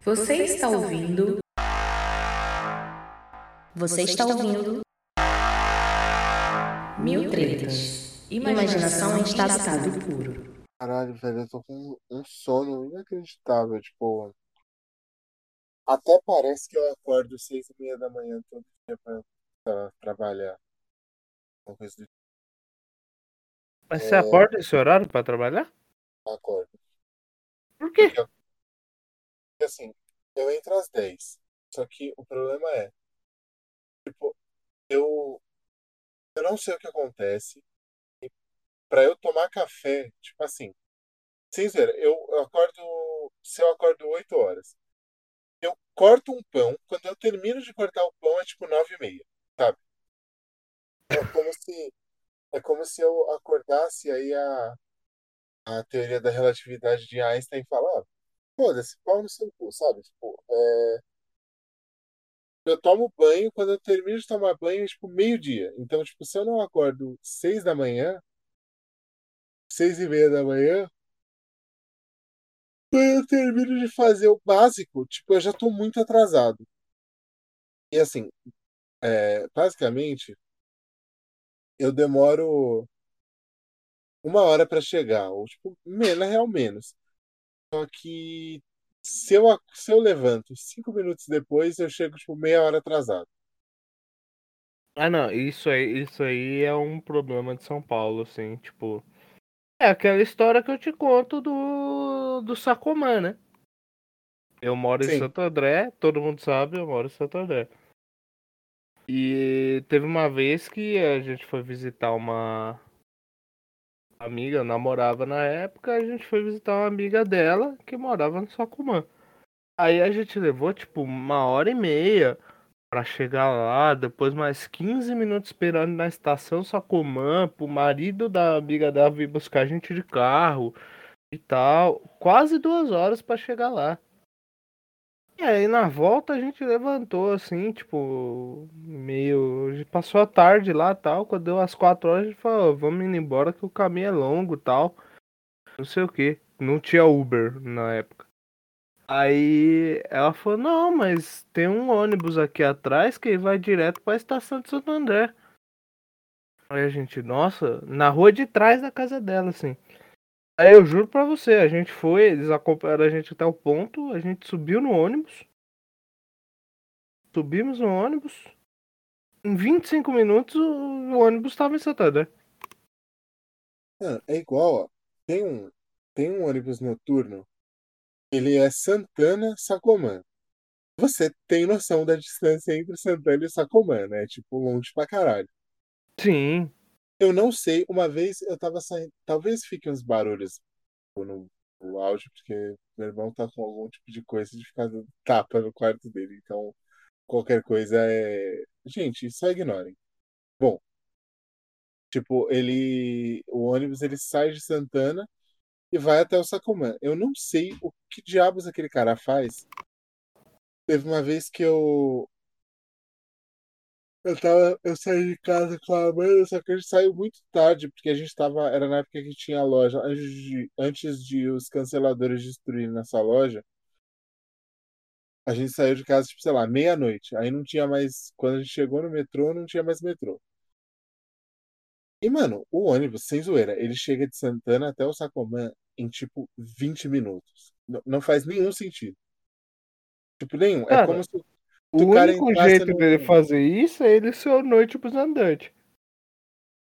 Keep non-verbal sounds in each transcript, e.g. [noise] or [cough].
Você está ouvindo? Você está ouvindo? Mil tretas. Imaginação em estado puro. Caralho, velho, eu tô com um sono inacreditável, tipo. Até parece que eu acordo seis e meia da manhã todo dia pra, pra trabalhar. Uma coisa do Mas você É. acorda esse horário pra trabalhar? acordo. Por quê? Porque, assim, eu entro às 10. Só que o problema é, tipo, eu, eu não sei o que acontece. E pra eu tomar café, tipo assim, zoeira, eu, eu acordo, se eu acordo 8 horas, eu corto um pão, quando eu termino de cortar o pão é tipo 9 e meia, sabe? É como se, é como se eu acordasse aí a, a teoria da relatividade de Einstein falar, foda-se, pau no seu cu, sabe? Tipo, é... Eu tomo banho, quando eu termino de tomar banho, é tipo meio-dia. Então, tipo, se eu não acordo seis da manhã, seis e meia da manhã, quando eu termino de fazer o básico, tipo, eu já tô muito atrasado. E assim, é, basicamente, eu demoro uma hora pra chegar, ou tipo, na real menos. Só que se eu, se eu levanto cinco minutos depois, eu chego, tipo, meia hora atrasado. Ah, não, isso aí, isso aí é um problema de São Paulo, assim, tipo. É aquela história que eu te conto do, do Sacomã, né? Eu moro em Sim. Santo André, todo mundo sabe, eu moro em Santo André. E teve uma vez que a gente foi visitar uma amiga, namorava na época, a gente foi visitar uma amiga dela que morava no Sacomã. Aí a gente levou tipo uma hora e meia pra chegar lá, depois mais 15 minutos esperando na estação Sacomã, pro marido da amiga dela vir buscar a gente de carro e tal. Quase duas horas pra chegar lá. E aí na volta a gente levantou assim, tipo, meio. Passou a tarde lá tal. Quando deu as quatro horas, a gente falou, "Ó, vamos indo embora que o caminho é longo tal. Não sei o que. Não tinha Uber na época. Aí ela falou, não, mas tem um ônibus aqui atrás que vai direto pra estação de Santo André. Aí a gente, nossa, na rua de trás da casa dela, assim. Aí eu juro pra você, a gente foi, eles acompanharam a gente até o ponto, a gente subiu no ônibus. Subimos no ônibus. Em 25 minutos o ônibus tava em Santo André. Mano, é igual, ó. Tem um, tem um ônibus noturno. Ele é Santana Sacomã. Você tem noção da distância entre Santana e Sacomã, né? Tipo, longe pra caralho. Sim. Eu não sei, uma vez eu tava saindo. Talvez fiquem uns barulhos no, no áudio, porque meu irmão tá com algum tipo de coisa de ficar dando tapa no quarto dele. Então, qualquer coisa é. Gente, só ignorem. Bom, tipo, ele. O ônibus ele sai de Santana e vai até o Sacomã. Eu não sei o que diabos aquele cara faz. Teve uma vez que eu. Eu tava, eu saí de casa com a Amanda, só que a gente saiu muito tarde, porque a gente tava, era na época que tinha a loja, antes de, antes de os canceladores destruírem nossa loja, a gente saiu de casa, tipo, sei lá, meia-noite. Aí não tinha mais, quando a gente chegou no metrô, não tinha mais metrô. E, mano, o ônibus, sem zoeira, ele chega de Santana até o Sacomã em, tipo, 20 minutos. Não, não faz nenhum sentido. Tipo, nenhum. É Cara, como se O único jeito no- dele fazer isso é ele ser o noite pros andantes.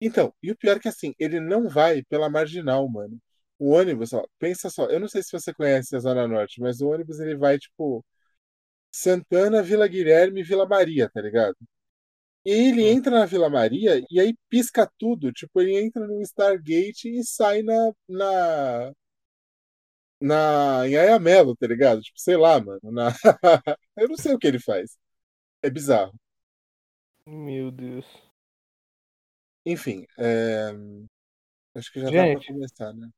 Então, e o pior é que assim, ele não vai pela marginal, mano. O ônibus, ó, pensa só, eu não sei se você conhece a Zona Norte, mas o ônibus ele vai tipo Santana, Vila Guilherme, Vila Maria, tá ligado? E ele Hum. entra na Vila Maria e aí pisca tudo, tipo, ele entra no Stargate e sai na na na em Ayamelo, tá ligado? Tipo, sei lá, mano, na [laughs] Eu não sei o que ele faz. É bizarro. Meu Deus. Enfim, é, acho que já dá Gente. pra começar, né?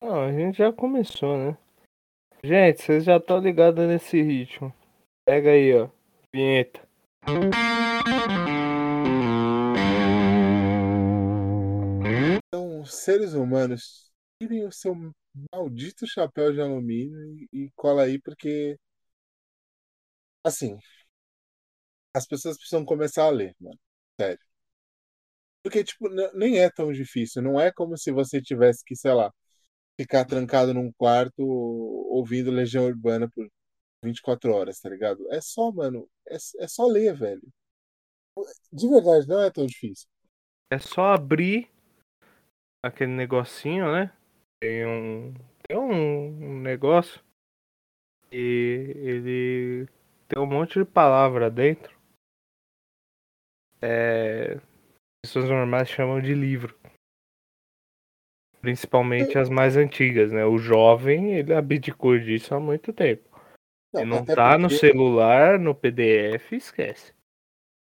Não, a gente já começou, né? Gente, vocês já estão ligados nesse ritmo. Pega aí, ó. Vinheta. Então, seres humanos, tirem o seu maldito chapéu de alumínio e, e cola aí, porque Assim, as pessoas precisam começar a ler, mano. Sério. Porque, tipo, nem é tão difícil. Não é como se você tivesse que, sei lá, ficar trancado num quarto ouvindo Legião Urbana por 24 horas, tá ligado? É só, mano. É, é só ler, velho. De verdade, não é tão difícil. É só abrir aquele negocinho, né? Tem um. Tem um, negócio. E ele tem um monte de palavra dentro. É. Pessoas normais chamam de livro. Principalmente as mais antigas, né? O jovem, ele abdicou disso há muito tempo. Não até tá no porque- celular, no PDF, esquece.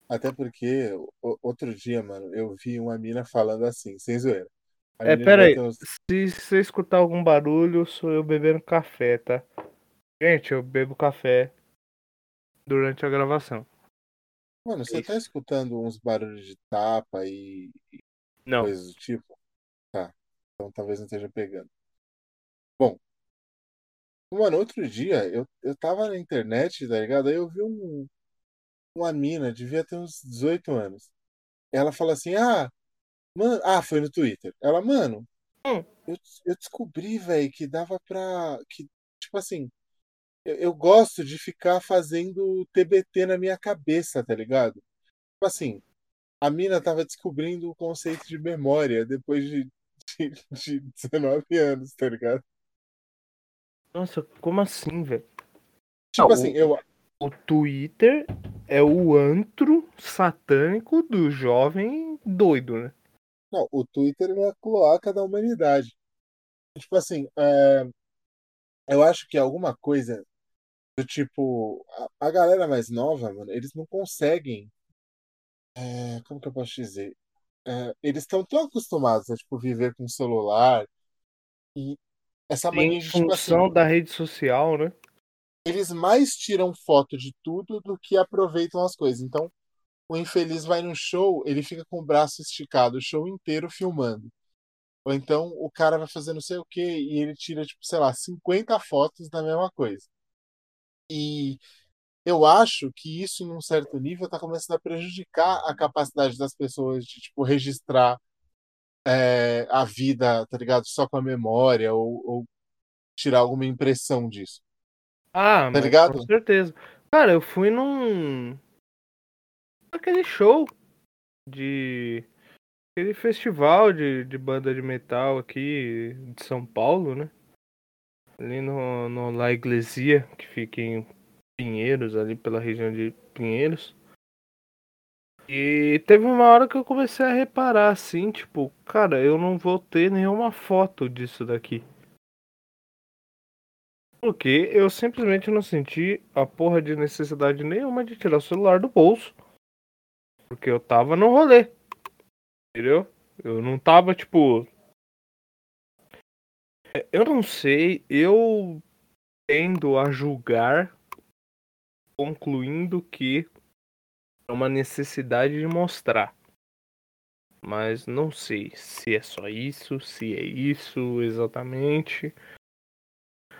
Até porque outro dia, mano, eu vi uma mina falando assim, sem zoeira. É, pera aí. Se você escutar algum barulho, sou eu bebendo café, tá? Gente, eu bebo café durante a gravação. Mano, você tá Isso. escutando uns barulhos de tapa e e Não. coisas do tipo? Tá. Então talvez não esteja pegando. Bom. Mano, outro dia eu, eu tava na internet, tá ligado? Aí eu vi um, uma mina, devia ter uns 18 anos. Ela fala assim: Ah, mano. Ah, foi no Twitter. Ela, mano, Hum. eu, eu descobri, velho, que dava pra. Que, tipo assim, eu, eu gosto de ficar fazendo TBT na minha cabeça, tá ligado? Tipo assim, a mina tava descobrindo o conceito de memória depois de, de, de 19 anos, tá ligado? Nossa, como assim, velho? Tipo Não, assim, o- eu. O Twitter é o antro satânico do jovem doido, né? Não, o Twitter é a cloaca da humanidade. Tipo assim, é, eu acho que alguma coisa do tipo. A, a galera mais nova, mano, eles não conseguem. é, como que eu posso dizer? É, eles estão tão acostumados a tipo, viver com celular e essa mania Em de, tipo assim, função da rede social, né? eles mais tiram foto de tudo do que aproveitam as coisas. Então, o infeliz vai no show, ele fica com o braço esticado o show inteiro filmando. Ou então o cara vai fazer não sei o que e ele tira, tipo, sei lá, 50 fotos da mesma coisa. E eu acho que isso, em um certo nível, está começando a prejudicar a capacidade das pessoas de, tipo, registrar é, a vida, tá ligado? Só com a memória ou, ou tirar alguma impressão disso. Ah, Tá mas ligado? com certeza. Cara, eu fui num. Aquele show de. aquele festival de, de banda de metal aqui de São Paulo, né? Ali no, no La Iglesia, que fica em Pinheiros, ali pela região de Pinheiros. E teve uma hora que eu comecei a reparar assim, tipo, cara, eu não vou ter nenhuma foto disso daqui. Porque eu simplesmente não senti a porra de necessidade nenhuma de tirar o celular do bolso. Porque eu tava no rolê. Entendeu? Eu não tava, tipo. Eu não sei, eu tendo a julgar, concluindo que é uma necessidade de mostrar. Mas não sei se é só isso, se é isso exatamente.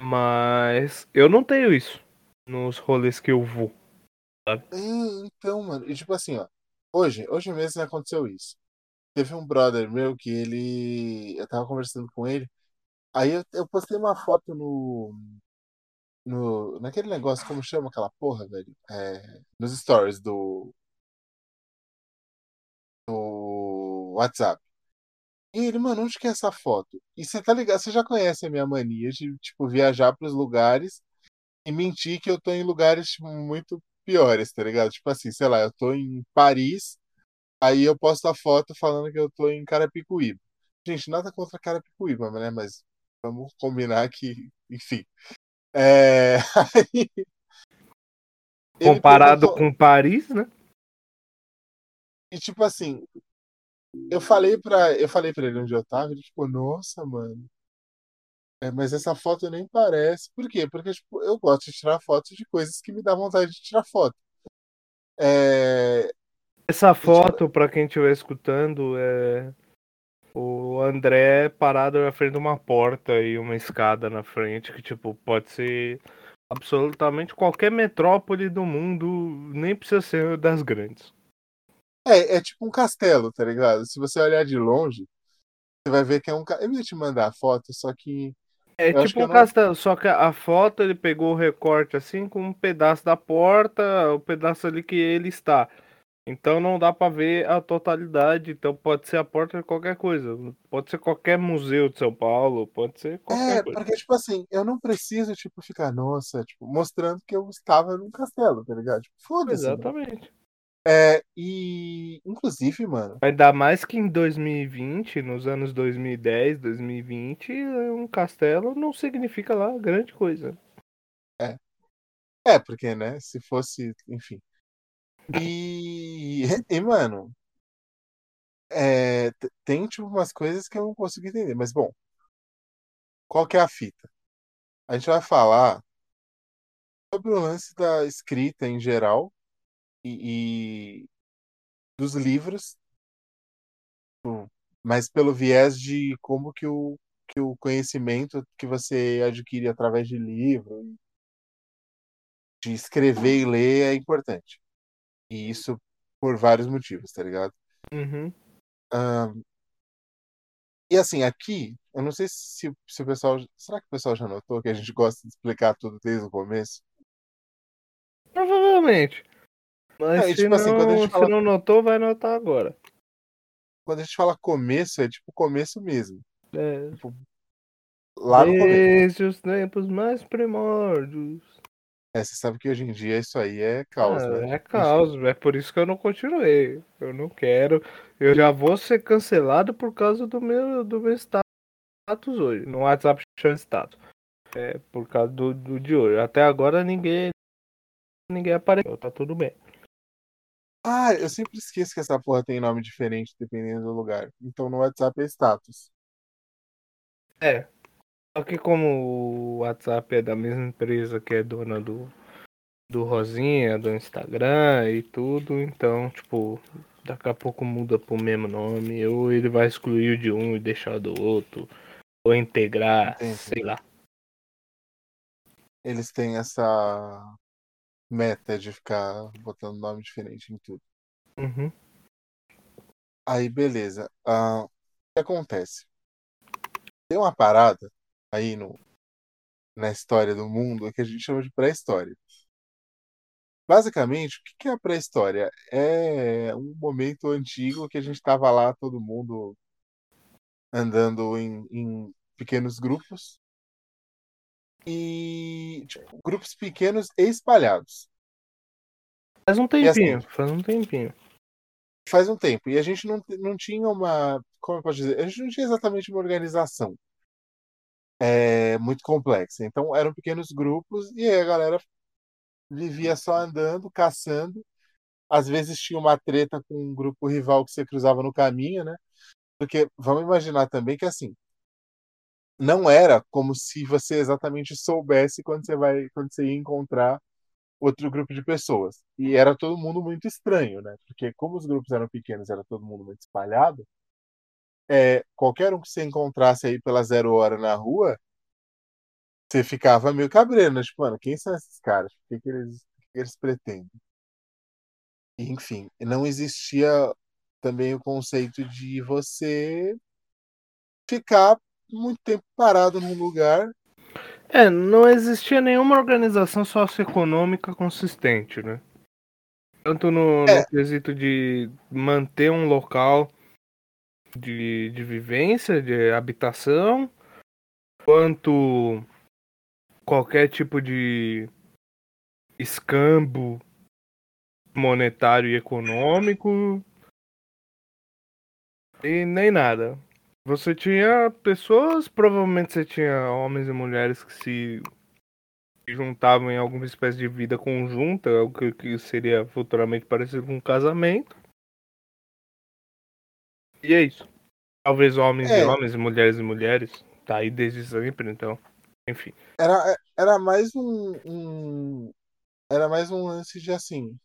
Mas eu não tenho isso nos rolês que eu vou. É, Então, mano, e tipo assim, ó. Hoje, hoje mesmo aconteceu isso. Teve um brother meu que ele. Eu tava conversando com ele. Aí eu, eu postei uma foto no. no naquele negócio, como chama aquela porra, velho? É, nos stories do. do WhatsApp. E ele, mano, onde que é essa foto? E você tá ligado? Você já conhece a minha mania de, tipo, viajar pros lugares e mentir que eu tô em lugares, tipo, muito piores, tá ligado? Tipo assim, sei lá, eu tô em Paris. Aí eu posto a foto falando que eu tô em Carapicuíba. Gente, nada contra Carapicuíba, né? Mas vamos combinar que, enfim. É... [laughs] aí, Comparado pegou- com Paris, né? E tipo assim, eu falei pra, eu falei pra ele onde eu tava, ele tipo, nossa, mano. É, mas essa foto nem parece. Por quê? Porque tipo, eu gosto de tirar fotos de coisas que me dá vontade de tirar foto. É, Essa foto, pra quem estiver escutando, é o André parado na frente de uma porta e uma escada na frente, que tipo, pode ser Absolutamente qualquer metrópole do mundo, nem precisa ser das grandes. É, é tipo um castelo, tá ligado? Se você olhar de longe, você vai ver que é um. Eu ia te mandar a foto, só que. É Eu tipo um não- castelo, só que a foto ele pegou o recorte assim com um pedaço da porta, o pedaço ali que ele está. Então não dá pra ver a totalidade, então pode ser a porta de qualquer coisa. Pode ser qualquer museu de São Paulo, pode ser qualquer É, coisa. porque, tipo assim, eu não preciso, tipo, ficar, nossa, tipo, mostrando que eu estava num castelo, tá ligado? Tipo, foda-se. mano. Exatamente. É, e, inclusive, mano, Ainda mais que em 2020, nos anos 2010, 2020, um castelo não significa lá grande coisa. é, porque, né, se fosse, enfim. E, [laughs] e mano, é, tem, tipo, umas coisas que eu não consigo entender, mas, bom, qual que é a fita? A gente vai falar sobre o lance da escrita em geral e, e dos livros, tipo, mas pelo viés de como que o, que o conhecimento que você adquire através de livro, de escrever e ler é importante. E isso por vários motivos, tá ligado? Uhum. Ahn, e assim, aqui, eu não sei se, se o pessoal. Será que o pessoal já notou que a gente gosta de explicar tudo desde o começo? Provavelmente. Mas É, se, tipo assim, quando a não, gente fala- se não notou, vai notar agora. Quando a gente fala começo, é tipo começo mesmo. É, Lá no começo. os tempos mais primórdios. É, você sabe que hoje em dia isso aí é caos, Ah, né? É caos, é por isso que eu não continuei. Eu não quero. Eu já vou ser cancelado por causa do meu, do meu status hoje. No WhatsApp chama status. É por causa do, do de hoje. Até agora ninguém. Ninguém apareceu, tá tudo bem. Ah, eu sempre esqueço que essa porra tem nome diferente dependendo do lugar. Então no WhatsApp é status. É. Só que como o WhatsApp é da mesma empresa que é dona do, do Rosinha, do Instagram e tudo, então, tipo, daqui a pouco muda pro mesmo nome, ou ele vai excluir o de um e deixar o do outro, ou integrar, Entendi. sei lá. Eles têm essa meta de ficar botando nome diferente em tudo. Uhum. Aí, beleza. Ah, o que acontece? Tem uma parada aí no, na história do mundo que a gente chama de pré-história. Basicamente, o que que é a pré-história? É um momento antigo que a gente estava lá, todo mundo andando em, em pequenos grupos. E, tipo, grupos pequenos e espalhados. Faz um assim, tempinho, faz um tempinho. faz um tempo. E a gente não, não tinha uma. Como eu posso dizer? A gente não tinha exatamente uma organização é, muito complexa. Então eram pequenos grupos e aí a galera vivia só andando, caçando. Às vezes tinha uma treta com um grupo rival que você cruzava no caminho, né? Porque vamos imaginar também que assim. Não era como se você exatamente soubesse quando você vai, quando você ia encontrar outro grupo de pessoas. E era todo mundo muito estranho, né? Porque como os grupos eram pequenos, era todo mundo muito espalhado, é, qualquer um que você encontrasse aí pela zero hora na rua, você ficava meio cabreiro, né? Tipo, mano, quem são esses caras? O que, que, eles, o que eles pretendem? Enfim, não existia também o conceito de você ficar muito tempo parado num lugar. É, não existia nenhuma organização socioeconômica consistente, né? Tanto no, É. no quesito de manter um local de, de vivência, de habitação, quanto qualquer tipo de escambo monetário e econômico e nem nada. Você tinha pessoas, provavelmente você tinha homens e mulheres que se juntavam em alguma espécie de vida conjunta, o que, que seria futuramente parecido com um casamento. E é isso. Talvez homens É. e homens, mulheres e mulheres. Tá aí desde sempre, então. Enfim. Era, era mais um, um- Era mais um lance de assim.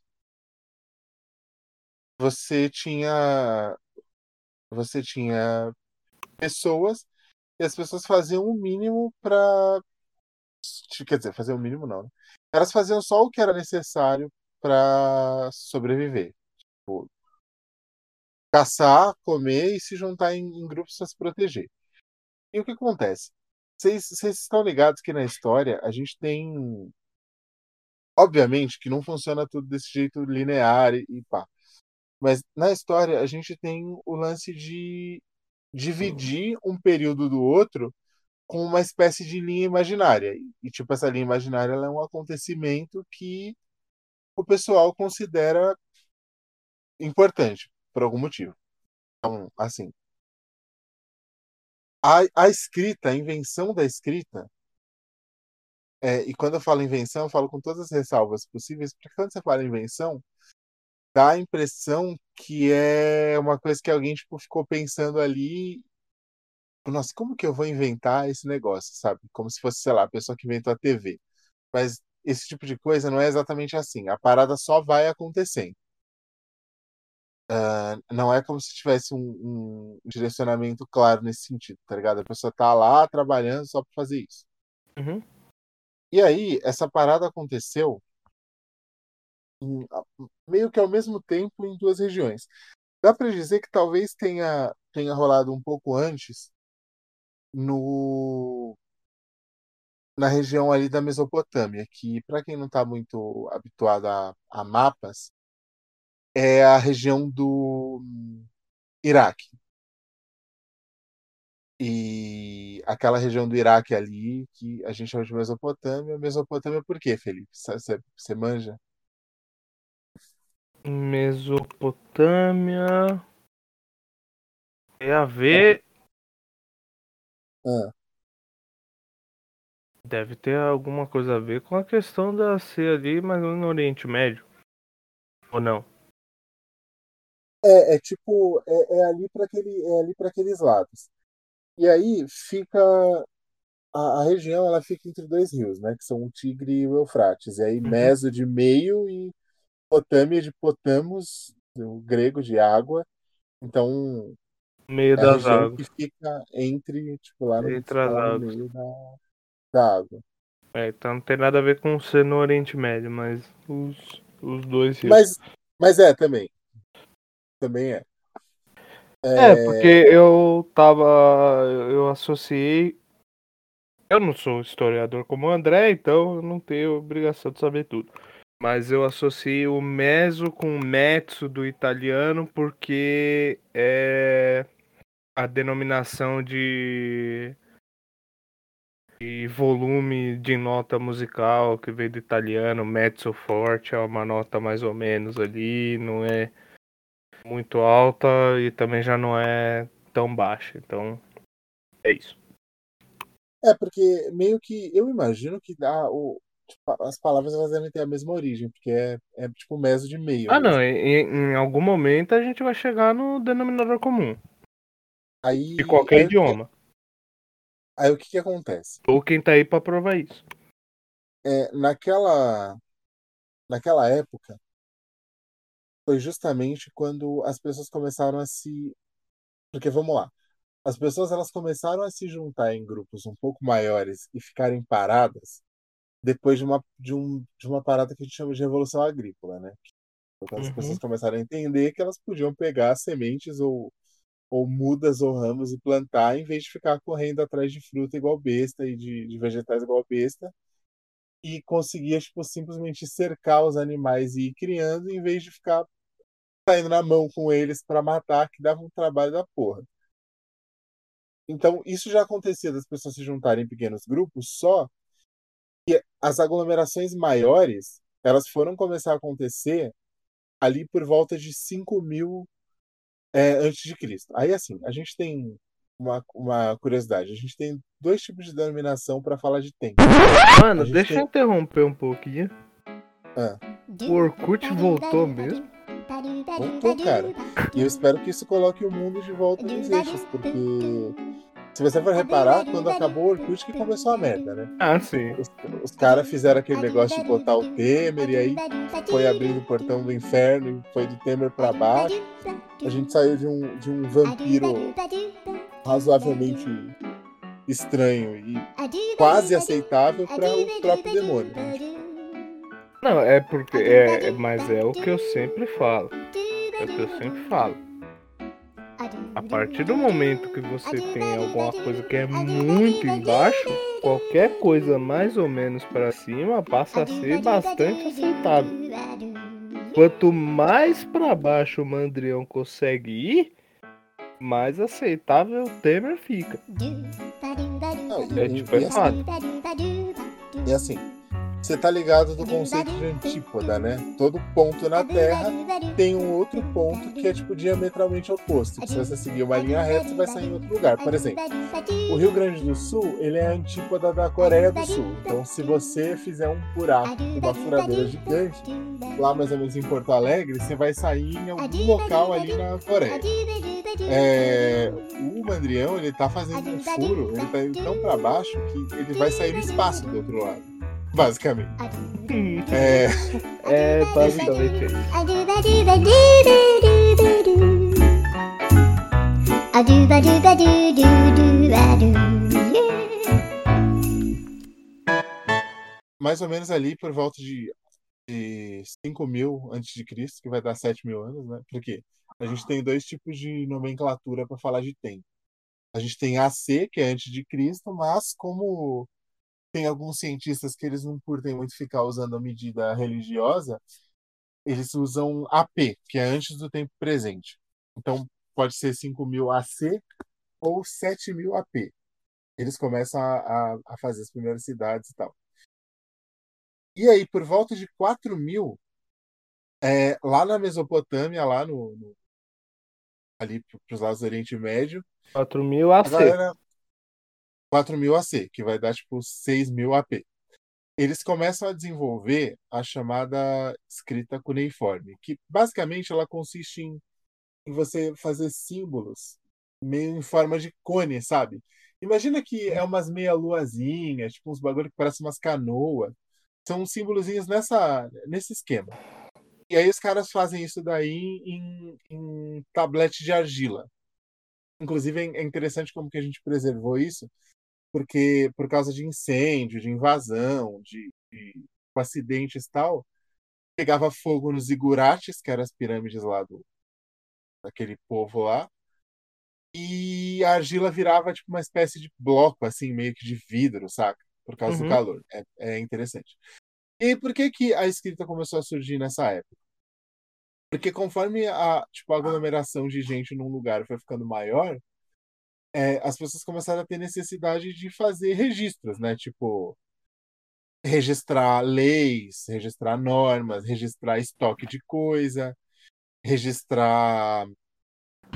Você tinha. Você tinha pessoas e as pessoas faziam o mínimo para Quer dizer, fazer o mínimo não. Né? Elas faziam só o que era necessário para sobreviver. Tipo, caçar, comer e se juntar em, em grupos para se proteger. E o que acontece? Vocês estão ligados que na história a gente tem. Obviamente que não funciona tudo desse jeito linear e, e pá. Mas na história a gente tem o lance de dividir um período do outro com uma espécie de linha imaginária. E, tipo, essa linha imaginária é um acontecimento que o pessoal considera importante, por algum motivo. Então, assim, a, a escrita, a invenção da escrita, é, e quando eu falo invenção, eu falo com todas as ressalvas possíveis, porque quando você fala invenção, dá a impressão que é uma coisa que alguém tipo, ficou pensando ali. Nossa, como que eu vou inventar esse negócio, sabe? Como se fosse, sei lá, a pessoa que inventou a TV. Mas esse tipo de coisa não é exatamente assim. A parada só vai acontecendo. Uh, não é como se tivesse um, um, direcionamento claro nesse sentido, tá ligado? A pessoa tá lá trabalhando só para fazer isso. Uhum. E aí, essa parada aconteceu em, meio que ao mesmo tempo em duas regiões. Dá para dizer que talvez tenha, tenha rolado um pouco antes no na região ali da Mesopotâmia, que para quem não está muito habituado a, a mapas, é a região do Iraque. E aquela região do Iraque ali, que a gente chama de Mesopotâmia. Mesopotâmia por quê, Felipe? Você manja? Mesopotâmia. É a ver. Ah. Deve ter alguma coisa a ver com a questão da ser ali, mas no Oriente Médio. Ou não? É, é tipo, é, é ali para aquele, é ali aqueles lados. E aí fica a, a, região, ela fica entre dois rios, né, que são o Tigre e o Eufrates. E aí uhum. Meso de meio e Potâmia de Potamos, o grego de água. Então, meio é das águas. que fica entre, tipo, lá no, entre as lá no meio da, da água. É, então não tem nada a ver com ser no Oriente Médio, mas os, os dois rios. Mas, mas é também também é. É, é porque eu tava. Eu associei. Eu não sou historiador como o André, então eu não tenho obrigação de saber tudo. Mas eu associei o meso com o mezzo do italiano porque é a denominação de, de volume de nota musical que veio do italiano, mezzo forte é uma nota mais ou menos ali, não é muito alta e também já não é tão baixa. Então, é isso. É, porque meio que eu imagino que dá o, tipo, as palavras elas devem ter a mesma origem, porque é, é tipo meso de meio. Ah, mesmo. não, em, em, algum momento a gente vai chegar no denominador comum. Aí, de qualquer aí, idioma. Aí o que que acontece? Ou quem tá aí pra provar isso. É, naquela, naquela época, foi justamente quando as pessoas começaram a se. Porque vamos lá. As pessoas elas começaram a se juntar em grupos um pouco maiores e ficarem paradas depois de uma, de um, de uma parada que a gente chama de revolução agrícola, né? Quando as uhum. pessoas começaram a entender que elas podiam pegar sementes ou, ou mudas ou ramos e plantar em vez de ficar correndo atrás de fruta igual besta e de, de vegetais igual besta e conseguia tipo, simplesmente cercar os animais e ir criando em vez de ficar saindo na mão com eles para matar, que dava um trabalho da porra. Então, isso já acontecia das pessoas se juntarem em pequenos grupos, só as aglomerações maiores elas foram começar a acontecer ali por volta de 5 mil é, antes de Cristo. Aí, assim, a gente tem uma, uma curiosidade. A gente tem dois tipos de denominação para falar de tempo. Mano, deixa tem... eu interromper um pouquinho. Ah. O Orkut voltou mesmo? Voltou, cara. E eu espero que isso coloque o mundo de volta nos eixos, porque se você for reparar, quando acabou o Orkut que começou a merda, né? Ah, sim. Os, os caras fizeram aquele negócio de botar o Temer e aí foi abrindo o portão do inferno e foi do Temer para baixo. A gente saiu de um, de um vampiro razoavelmente estranho e quase aceitável para o próprio demônio. Não, é porque. É, é- mas é o que eu sempre falo. É o que eu sempre falo. A partir do momento que você tem alguma coisa que é muito embaixo, qualquer coisa mais ou menos para cima passa a ser bastante aceitável. Quanto mais para baixo o Mandrião consegue ir, mais aceitável o Temer fica. É tipo, e é fato. E assim, você tá ligado do conceito de antípoda, né? Todo ponto na Terra tem um outro ponto que é tipo diametralmente oposto. Se você seguir uma linha reta, você vai sair em outro lugar. Por exemplo, o Rio Grande do Sul, ele é a antípoda da Coreia do Sul. Então, se você fizer um buraco, uma furadeira gigante, lá mais ou menos em Porto Alegre, você vai sair em algum local ali na Coreia. É, o Mandrião, ele tá fazendo um furo, ele tá indo tão pra baixo que ele vai sair no espaço do outro lado. Basicamente. É, É basicamente mais ou menos ali por volta de, de 5 mil antes de Cristo, que vai dar 7 mil anos, né? Porque a gente tem dois tipos de nomenclatura para falar de tempo. A gente tem AC, que é antes de Cristo, mas como tem alguns cientistas que eles não curtem muito ficar usando a medida religiosa, eles usam AP, que é antes do tempo presente. Então pode ser 5 mil AC ou 7 mil AP. Eles começam a, a, a fazer as primeiras cidades e tal. E aí, por volta de 4 mil, é, lá na Mesopotâmia, lá no, no- ali para os lados do Oriente Médio, 4 mil a AC. galera 4 mil AC, que vai dar tipo 6 mil AP. Eles começam a desenvolver a chamada escrita cuneiforme, que basicamente ela consiste em, em você fazer símbolos meio em forma de cone, sabe? Imagina que é umas meia-luazinhas, tipo uns bagulho que parece umas canoas. São símbolozinhos nessa, nesse esquema. E aí os caras fazem isso daí em, em tablete de argila. Inclusive é interessante como que a gente preservou isso, porque por causa de incêndio, de invasão, de, de acidentes e tal, pegava fogo nos igurates, que eram as pirâmides lá do daquele povo lá, e a argila virava tipo uma espécie de bloco, assim, meio que de vidro, saca? Por causa Uhum. do calor. É, é interessante. E por que que a escrita começou a surgir nessa época? Porque conforme a, tipo, a aglomeração de gente num lugar foi ficando maior, é, as pessoas começaram a ter necessidade de fazer registros, né? Tipo, registrar leis, registrar normas, registrar estoque de coisa, registrar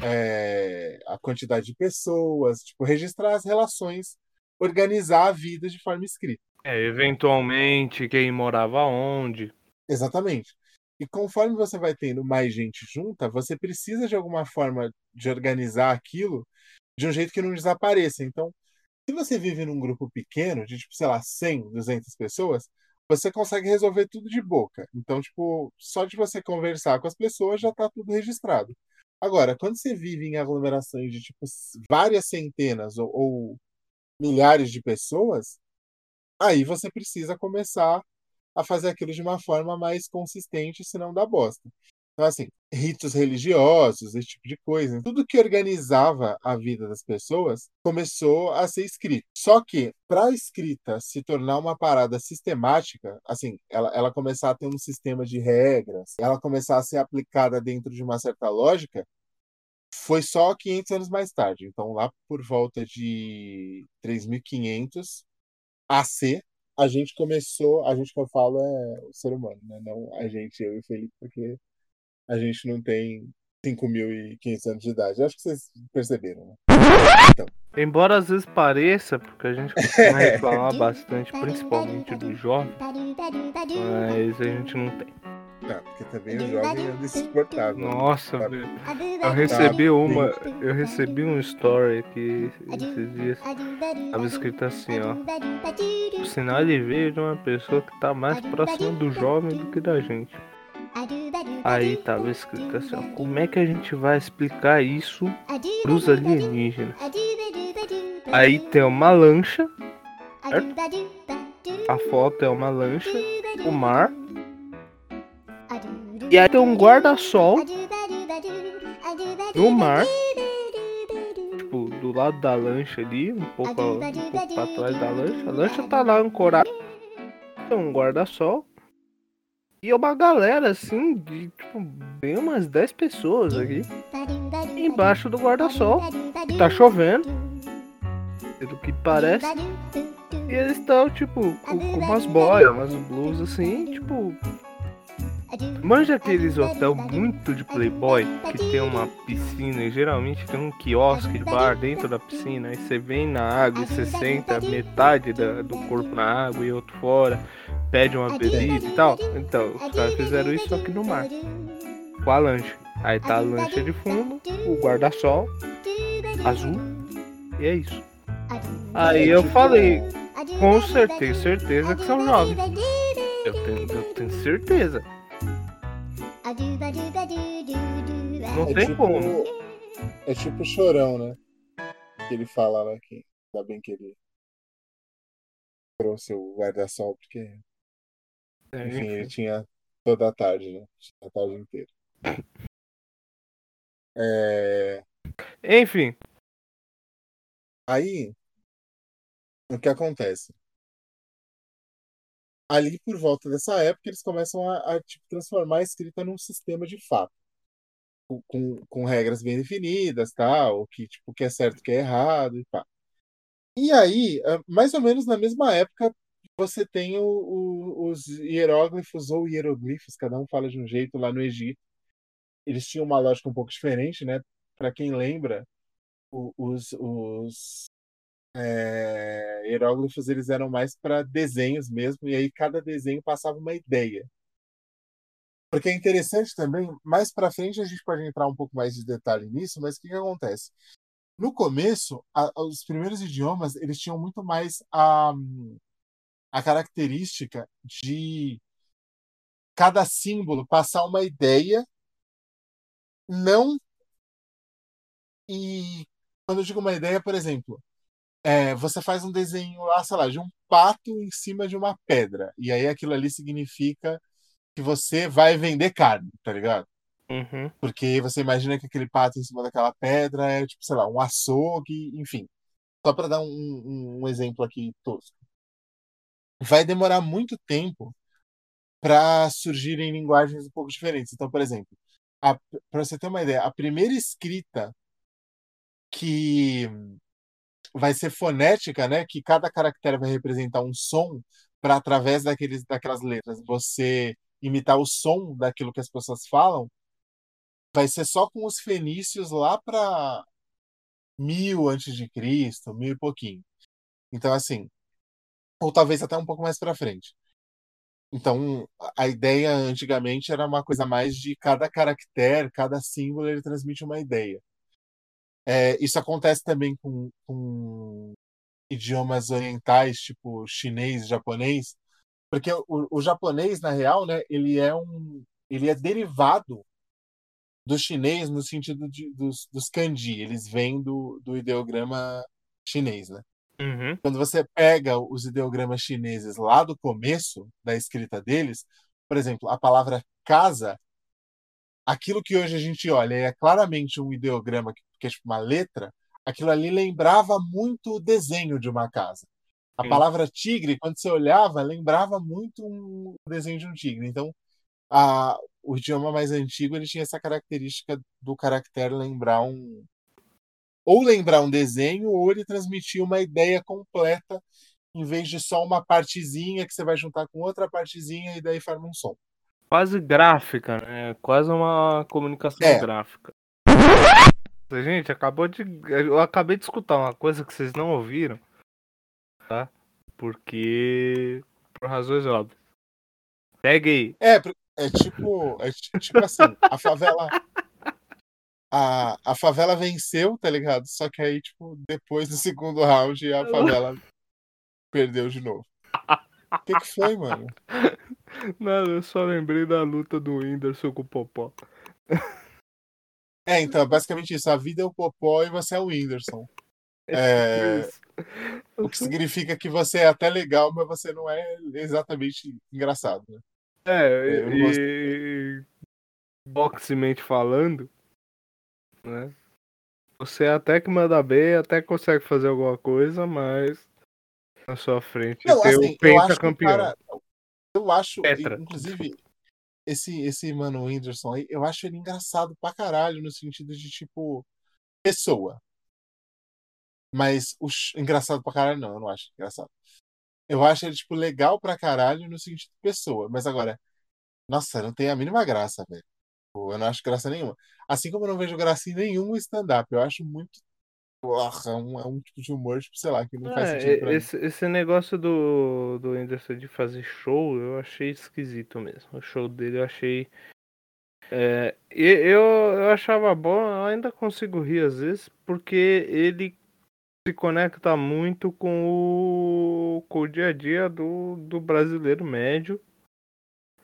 é, a quantidade de pessoas, tipo, registrar as relações, organizar a vida de forma escrita. É, eventualmente, quem morava onde. Exatamente. E conforme você vai tendo mais gente junta, você precisa de alguma forma de organizar aquilo de um jeito que não desapareça. Então, se você vive num grupo pequeno, de tipo, sei lá, 100, 200 pessoas, você consegue resolver tudo de boca. Então, tipo, só de você conversar com as pessoas já está tudo registrado. Agora, quando você vive em aglomerações de tipo várias centenas ou, ou milhares de pessoas, aí você precisa começar a fazer aquilo de uma forma mais consistente, senão dá bosta. Então, assim, ritos religiosos, esse tipo de coisa, tudo que organizava a vida das pessoas começou a ser escrito. Só que, para a escrita se tornar uma parada sistemática, assim, ela, ela começar a ter um sistema de regras, ela começar a ser aplicada dentro de uma certa lógica, foi só 500 anos mais tarde. Então, lá por volta de 3500 AC, a gente começou, a gente que eu falo é o ser humano, né? Não a gente, eu e o Felipe, porque a gente não tem 5.500 anos de idade. Acho que vocês perceberam, né? Embora às vezes pareça, porque a gente [laughs] costuma reclamar bastante, principalmente do jovem, mas a gente não tem. Não, porque também o jovem é insuportável. Nossa, Tá. velho. Eu recebi uma. Eu recebi um story aqui esses dias. Tava escrito assim, ó. O sinal de veio de uma pessoa que tá mais próxima do jovem do que da gente. Aí tava escrito assim, ó. Como é que a gente vai explicar isso pros alienígenas? Aí tem uma lancha A foto é uma lancha, o mar. E aí tem um guarda-sol no mar. Tipo, do lado da lancha ali, um pouco, um pouco pra trás da lancha. A lancha tá lá ancorada. Tem um guarda-sol. E uma galera assim, de tipo, bem umas 10 pessoas aqui. Embaixo do guarda-sol. Tá chovendo. Pelo que parece. E eles estão, tipo, com, com umas boias, umas blusas assim, tipo. Manja aqueles hotel muito de playboy que tem uma piscina e geralmente tem um quiosque de bar dentro da piscina. Aí você vem na água e você senta metade da, do corpo na água e outro fora, pede uma bebida e tal. Então, os caras fizeram isso aqui no mar, com a lancha. Aí tá a lancha de fundo, o guarda-sol azul e é isso. Aí eu falei, com certeza, certeza que são jovens. Eu tenho, eu tenho certeza. Não É tem tipo, como. é tipo o chorão, né? Que ele fala lá que ainda bem que ele trouxe o guarda-sol, porque, É, enfim, ele enfim. tinha toda a tarde, né? A tarde inteira. É, Enfim, Aí, o que acontece? Ali, por volta dessa época, eles começam a, a, tipo, transformar a escrita num sistema de fato, com, com, regras bem definidas, tal, o que, tipo, que é certo, que é errado, e pá. E aí, mais ou menos na mesma época, você tem o- o- os hieróglifos ou hieroglifos, cada um fala de um jeito lá no Egito. Eles tinham uma lógica um pouco diferente, né? Para quem lembra, os, os é, hieróglifos eles eram mais para desenhos mesmo, e aí cada desenho passava uma ideia. Porque é interessante também, mais para frente a gente pode entrar um pouco mais de detalhe nisso, mas o que, que acontece? No começo, a- os primeiros idiomas eles tinham muito mais a, a característica de cada símbolo passar uma ideia, não e quando eu digo uma ideia, por exemplo, é, você faz um desenho lá, sei lá, de um pato em cima de uma pedra. E aí aquilo ali significa que você vai vender carne, tá ligado? uhum. Porque você imagina que aquele pato em cima daquela pedra é, tipo, sei lá, um açougue, enfim. Só para dar um, um- um exemplo aqui tosco. Vai demorar muito tempo para surgirem linguagens um pouco diferentes. Então, por exemplo, para você ter uma ideia, a primeira escrita que vai ser fonética, né? Que cada caractere vai representar um som para através daqueles, daquelas letras você imitar o som daquilo que as pessoas falam, vai ser só com os fenícios lá para mil antes de Cristo, mil e pouquinho. Então assim, ou talvez até um pouco mais para frente. Então a ideia antigamente era uma coisa mais de cada caractere, cada símbolo ele transmite uma ideia. É, isso acontece também com, com idiomas orientais, tipo chinês, japonês, porque o, o japonês, na real, né, ele é um, ele é derivado do chinês no sentido de, dos, dos kanji, eles vêm do, do ideograma chinês, né? Uhum. Quando você pega os ideogramas chineses lá do começo da escrita deles, por exemplo, a palavra casa, aquilo que hoje a gente olha é claramente um ideograma que, que é tipo uma letra, aquilo ali lembrava muito o desenho de uma casa. A Sim. palavra tigre, quando você olhava, lembrava muito um desenho de um tigre. Então, a, o idioma mais antigo ele tinha essa característica do caractere lembrar um ou lembrar um desenho ou ele transmitir uma ideia completa em vez de só uma partezinha que você vai juntar com outra partezinha e daí forma um som. Quase gráfica, né? Quase uma comunicação É. gráfica. Gente, acabou de. Eu acabei de escutar uma coisa que vocês não ouviram. Tá? Porque. Por razões óbvias. Pegue aí. É, é tipo, é ti- tipo assim, a favela a, a favela venceu, tá ligado? Só que aí, tipo, depois do segundo round, a favela perdeu de novo. O que, que foi, mano? Nada, eu só lembrei da luta do Whindersson com o Popó. É, então, é basicamente isso. A vida é o Popó e você é o Whindersson. [laughs] É, Isso. O que significa que você é até legal, mas você não é exatamente engraçado, né? É, Eu não e, boxemente falando, né? Você até que manda bem, até consegue fazer alguma coisa, mas na sua frente Não, tem assim, o eu acho que o pentacampeão. cara. Eu acho, Tetra. inclusive, esse, esse mano Whindersson aí, eu acho ele engraçado pra caralho, no sentido de, tipo, pessoa. Mas o engraçado pra caralho, não, eu não acho engraçado. Eu acho ele, tipo, legal pra caralho no sentido de pessoa. Mas agora, nossa, não tem a mínima graça, velho. Pô, Eu não acho graça nenhuma. Assim como eu não vejo graça em nenhum stand-up. Eu acho muito. Porra, um, é um tipo de humor, tipo, sei lá, que não faz É, sentido pra mim. esse, esse negócio do, do Whindersson de fazer show, eu achei esquisito mesmo. O show dele eu achei. É, e eu, eu achava bom, eu ainda consigo rir às vezes, porque ele se conecta muito com o, com o dia a dia do, do brasileiro médio.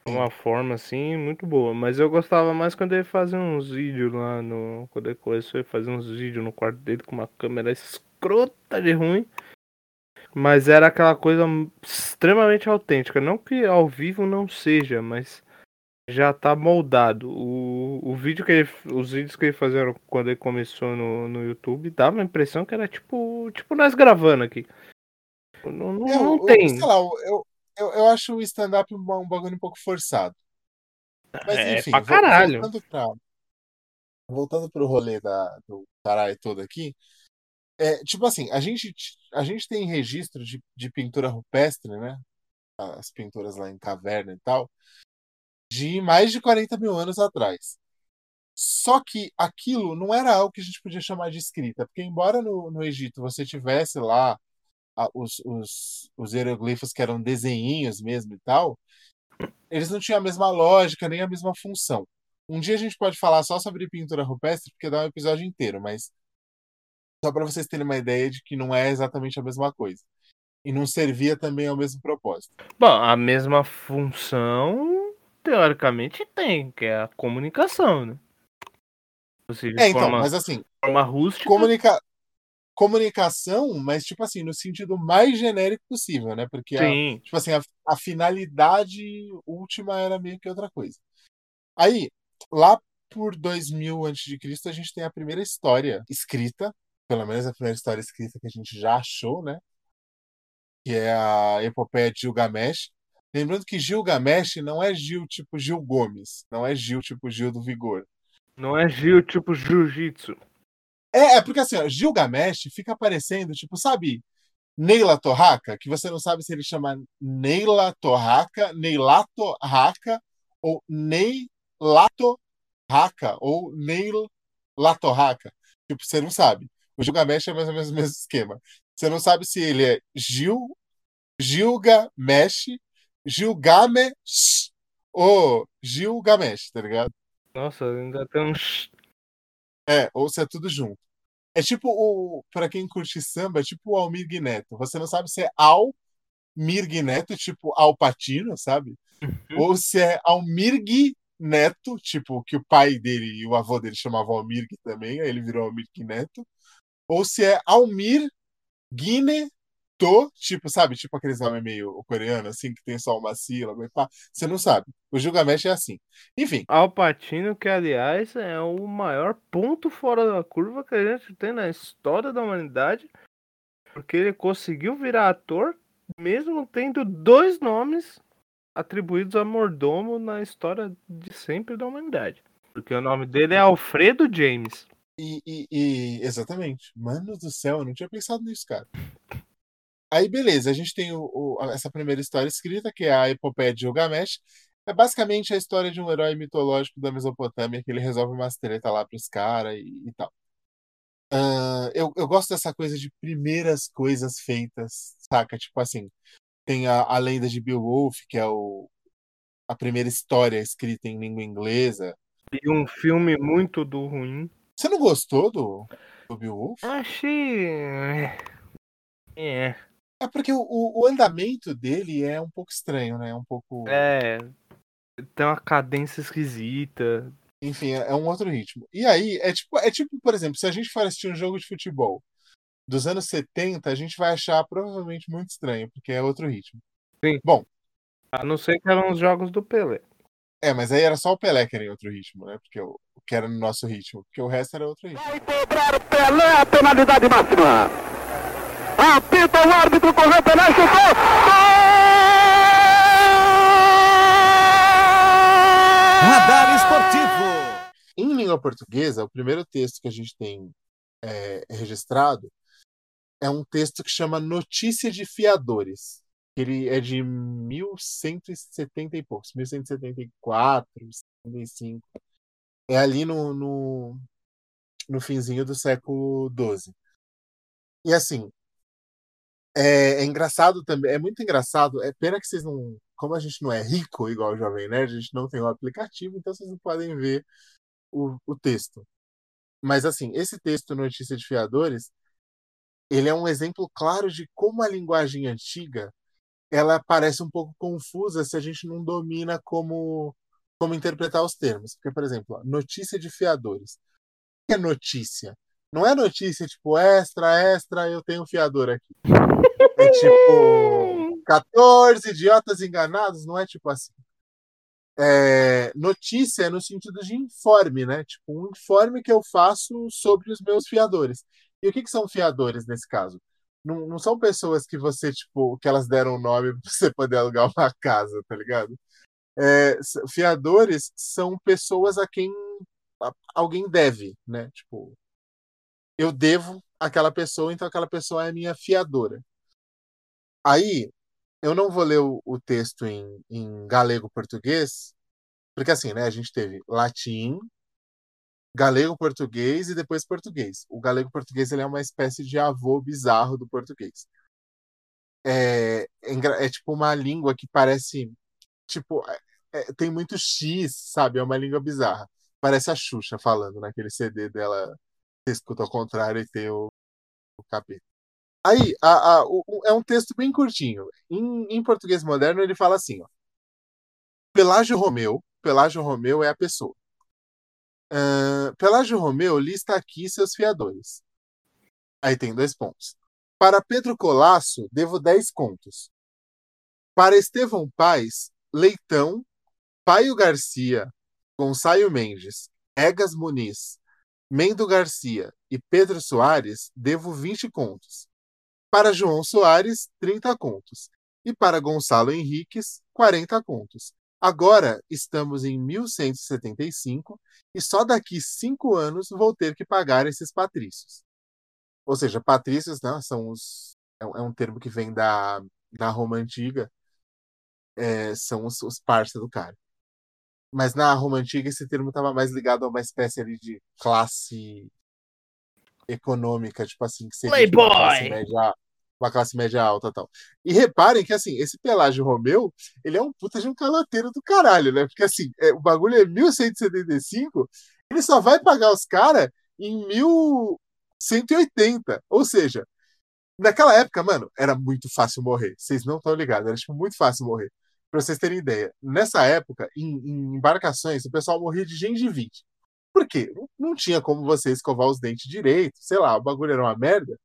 Uma forma assim, muito boa. Mas eu gostava mais quando ele fazia uns vídeos lá no. Quando ele começou a fazer uns vídeos no quarto dele com uma câmera escrota de ruim. Mas era aquela coisa extremamente autêntica. Não que ao vivo não seja, mas já tá moldado. O, o vídeo que ele, os vídeos que ele fazia quando ele começou no, no YouTube dava a impressão que era tipo, tipo nós gravando aqui. Não, não, Eu, não eu- tem. sei lá, eu, eu, eu acho o stand-up um, um bagulho um pouco forçado. Mas É enfim, pra caralho. voltando pra. Voltando pro rolê da, do caralho todo aqui. É, tipo assim, a gente, a gente tem registro de, de pintura rupestre, né? As pinturas lá em caverna e tal, de mais de 40 mil anos atrás. Só que aquilo não era algo que a gente podia chamar de escrita, porque embora no, no Egito você tivesse lá a- os, os, os hieroglifos que eram desenhinhos mesmo e tal, eles não tinham a mesma lógica nem a mesma função. Um dia a gente pode falar só sobre pintura rupestre, porque dá um episódio inteiro, mas só para vocês terem uma ideia de que não é exatamente a mesma coisa. E não servia também ao mesmo propósito. Bom, a mesma função, teoricamente, tem, que é a comunicação, né? Ou seja, É, então, forma, mas assim, forma rústica. comunica... comunicação, mas tipo assim, no sentido mais genérico possível, né? Porque a, tipo assim, a, a finalidade última era meio que outra coisa. Aí, lá por 2000 a.C., a gente tem a primeira história escrita, pelo menos a primeira história escrita que a gente já achou, né? Que é a epopeia de Gilgamesh. Lembrando que Gilgamesh não é Gil tipo Gil Gomes, não é Gil tipo Gil do Vigor. Não é Gil tipo jiu-jitsu. É, é porque assim, ó, Gilgamesh fica aparecendo, tipo, sabe, Neila Torraca, que você não sabe se ele chama Neila Torraca, Neilato Raca ou Neilato Raca ou Neil Latorraca. Tipo, você não sabe. O Gilgamesh é mais ou menos o mesmo esquema. Você não sabe se ele é Gil, Gilgamesh, Gilgamesh ou Gilgamesh, tá ligado? Nossa, ainda tem uns. É, ou se é tudo junto. É tipo o. Pra quem curte samba, é tipo o Almir Neto. Você não sabe se é Almir Neto, tipo Alpatino, sabe? Ou se é Almirg Neto, tipo, que o pai dele e o avô dele chamavam Almir também, aí ele virou Almir Neto. Ou se é Almir Guine Tipo, sabe? Tipo aqueles nomes meio coreano, assim, que tem só uma sílaba e pá. Você não sabe. O Gilgamesh é assim. Enfim, Alpatino, que aliás é o maior ponto fora da curva que a gente tem na história da humanidade, porque ele conseguiu virar ator, mesmo tendo dois nomes atribuídos a mordomo na história de sempre da humanidade. Porque o nome dele é Alfredo James. E, e- e- exatamente. Mano do céu, eu não tinha pensado nisso, cara. Aí, beleza, a gente tem o- o- essa primeira história escrita, que é a Epopeia de Gilgamesh. É basicamente a história de um herói mitológico da Mesopotâmia que ele resolve umas treta lá pros caras e, e tal. Ah, eu, eu gosto dessa coisa de primeiras coisas feitas, saca? Tipo assim, tem a, a lenda de Beowulf, que é o, a primeira história escrita em língua inglesa. E um filme muito do ruim. Você não gostou do, do Beowulf? Achei. É. É porque o, o o andamento dele é um pouco estranho, né? É um pouco. É. Tem uma cadência esquisita. Enfim, é é um outro ritmo. E aí, é tipo, é tipo, por exemplo, se a gente for assistir um jogo de futebol, dos anos 70, a gente vai achar provavelmente muito estranho, porque é outro ritmo. Sim. Bom. A não ser que eram os jogos do Pelé. É, mas aí era só o Pelé que era em outro ritmo, né? Porque o que era no nosso ritmo, porque o resto era outro ritmo. Vai cobrar Pelé a penalidade máxima. Apita o árbitro, correu Pelé, chutou. Radar Esportivo. Em língua portuguesa, o primeiro texto que a gente tem é, registrado é um texto que chama Notícia de Fiadores. Ele é de 1170 e poucos, 1174, 75. É ali no, no, no finzinho do século XII. E assim, é, é, engraçado também, é muito engraçado. É pena que vocês não. Como a gente não é rico igual o Jovem Nerd, a gente não tem o aplicativo, então vocês não podem ver o, o texto. Mas assim, esse texto Notícia de Fiadores, ele é um exemplo claro de como a linguagem antiga ela parece um pouco confusa se a gente não domina como como interpretar os termos. Porque, por exemplo, notícia de fiadores. O que é notícia? Não é notícia tipo extra, extra, eu tenho um fiador aqui. [laughs] É tipo 14 idiotas enganados, não é tipo assim. É, notícia é no sentido de informe, né? Tipo, um informe que eu faço sobre os meus fiadores. E o que, que são fiadores nesse caso? Não, não são pessoas que você, tipo, que elas deram o nome [laughs] para você poder alugar uma casa, tá ligado? É, fiadores são pessoas a quem alguém deve, né? Tipo, eu devo aquela pessoa, então aquela pessoa é minha fiadora. Aí, eu não vou ler o, o texto em, em galego-português, porque assim, né, a gente teve latim, galego-português e depois português. O galego-português ele é uma espécie de avô bizarro do português. É, é, é tipo uma língua que parece, tipo, é, é, tem muito X, sabe? É uma língua bizarra. Parece a Xuxa falando naquele CD dela, você escuta ao contrário e tem o, o capeta. Aí, a, a, o, é um texto bem curtinho. Em, em português moderno, ele fala assim: ó, Pelágio Romeu, Pelágio Romeu é a pessoa. Uh, Pelágio Romeu lista aqui seus fiadores. Aí tem dois pontos. Para Pedro Colasso, devo 10 contos. Para Estevão Paz, Leitão, Paio Garcia, Gonçalo Mendes, Egas Muniz, Mendo Garcia e Pedro Soares, devo 20 contos. Para João Soares, 30 contos. E para Gonçalo Henriques, 40 contos. Agora estamos em 1175 e só daqui cinco anos vou ter que pagar esses patrícios. Ou seja, patrícios né, são os, é, é um termo que vem da, da Roma Antiga, é, são os, os do cara. Mas na Roma Antiga esse termo estava mais ligado a uma espécie ali de classe econômica, tipo assim, que seria! Tipo, uma classe média, uma classe média alta tal. E reparem que, assim, esse Pelágio Romeu, ele é um puta de um caloteiro do caralho, né? Porque, assim, é, o bagulho é 1175, ele só vai pagar os caras em 1180. Ou seja, naquela época, mano, era muito fácil morrer. Vocês não estão ligados, era, tipo, muito fácil morrer. Pra vocês terem ideia, nessa época, em, em embarcações, o pessoal morria de gengivite. Por quê? Não tinha como você escovar os dentes direito, sei lá, o bagulho era uma merda.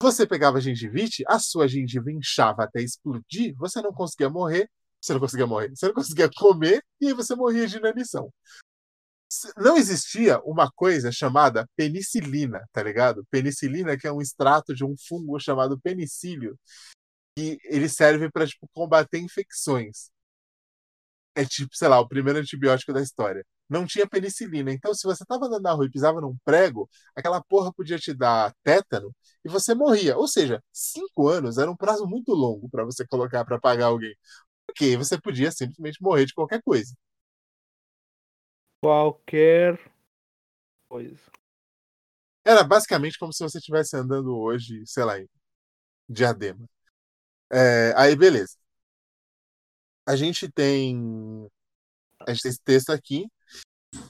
Você pegava gengivite, a sua gengiva inchava até explodir, você não conseguia morrer, você não conseguia morrer, você não conseguia comer e aí você morria de inanição. Não existia uma coisa chamada penicilina, tá ligado? Penicilina, que é um extrato de um fungo chamado penicílio, que ele serve para tipo, combater infecções. É tipo, sei lá, o primeiro antibiótico da história não tinha penicilina. Então, se você estava andando na rua e pisava num prego, aquela porra podia te dar tétano e você morria. Ou seja, cinco anos era um prazo muito longo para você colocar para pagar alguém. Porque você podia simplesmente morrer de qualquer coisa. Qualquer coisa. Era basicamente como se você estivesse andando hoje, sei lá, em diadema. É, aí, beleza. A gente tem. A gente tem esse texto aqui.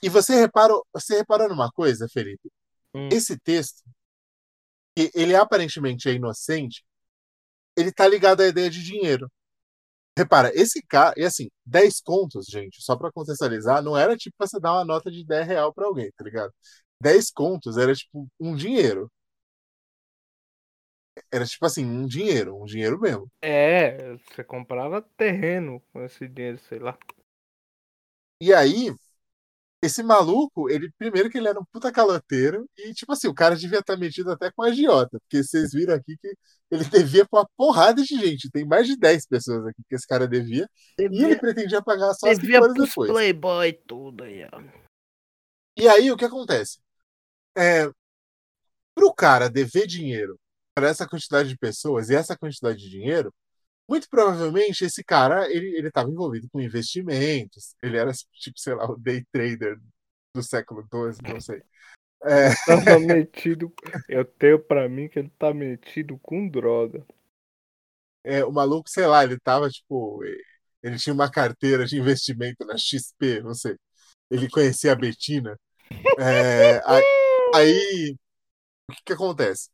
E você reparou, você reparou numa coisa, Felipe? Hum. Esse texto, que ele aparentemente é inocente, ele tá ligado à ideia de dinheiro. Repara, esse cara, e assim, 10 contos, gente, só para contextualizar, não era tipo pra você dar uma nota de 10 real pra alguém, tá ligado? 10 contos era tipo um dinheiro. Era tipo assim, um dinheiro, um dinheiro mesmo. É, você comprava terreno com esse dinheiro, sei lá. E aí, esse maluco, ele primeiro que ele era um puta caloteiro e tipo assim, o cara devia estar metido até com a agiota, porque vocês viram aqui que ele [laughs] devia pra uma porrada de gente. Tem mais de 10 pessoas aqui que esse cara devia, e ele pretendia pagar só as devia horas depois. playboy tudo aí, ó. E aí, o que acontece? É, pro cara dever dinheiro para essa quantidade de pessoas e essa quantidade de dinheiro, muito provavelmente esse cara ele ele estava envolvido com investimentos. Ele era tipo, sei lá, o day trader do século XII, não sei. [laughs] É, Tava metido. Eu tenho pra mim que ele tá metido com droga. é, o maluco, sei lá, ele tava tipo, ele tinha uma carteira de investimento na XP, não sei. Ele conhecia a Betina. É, aí, aí, o que que acontece?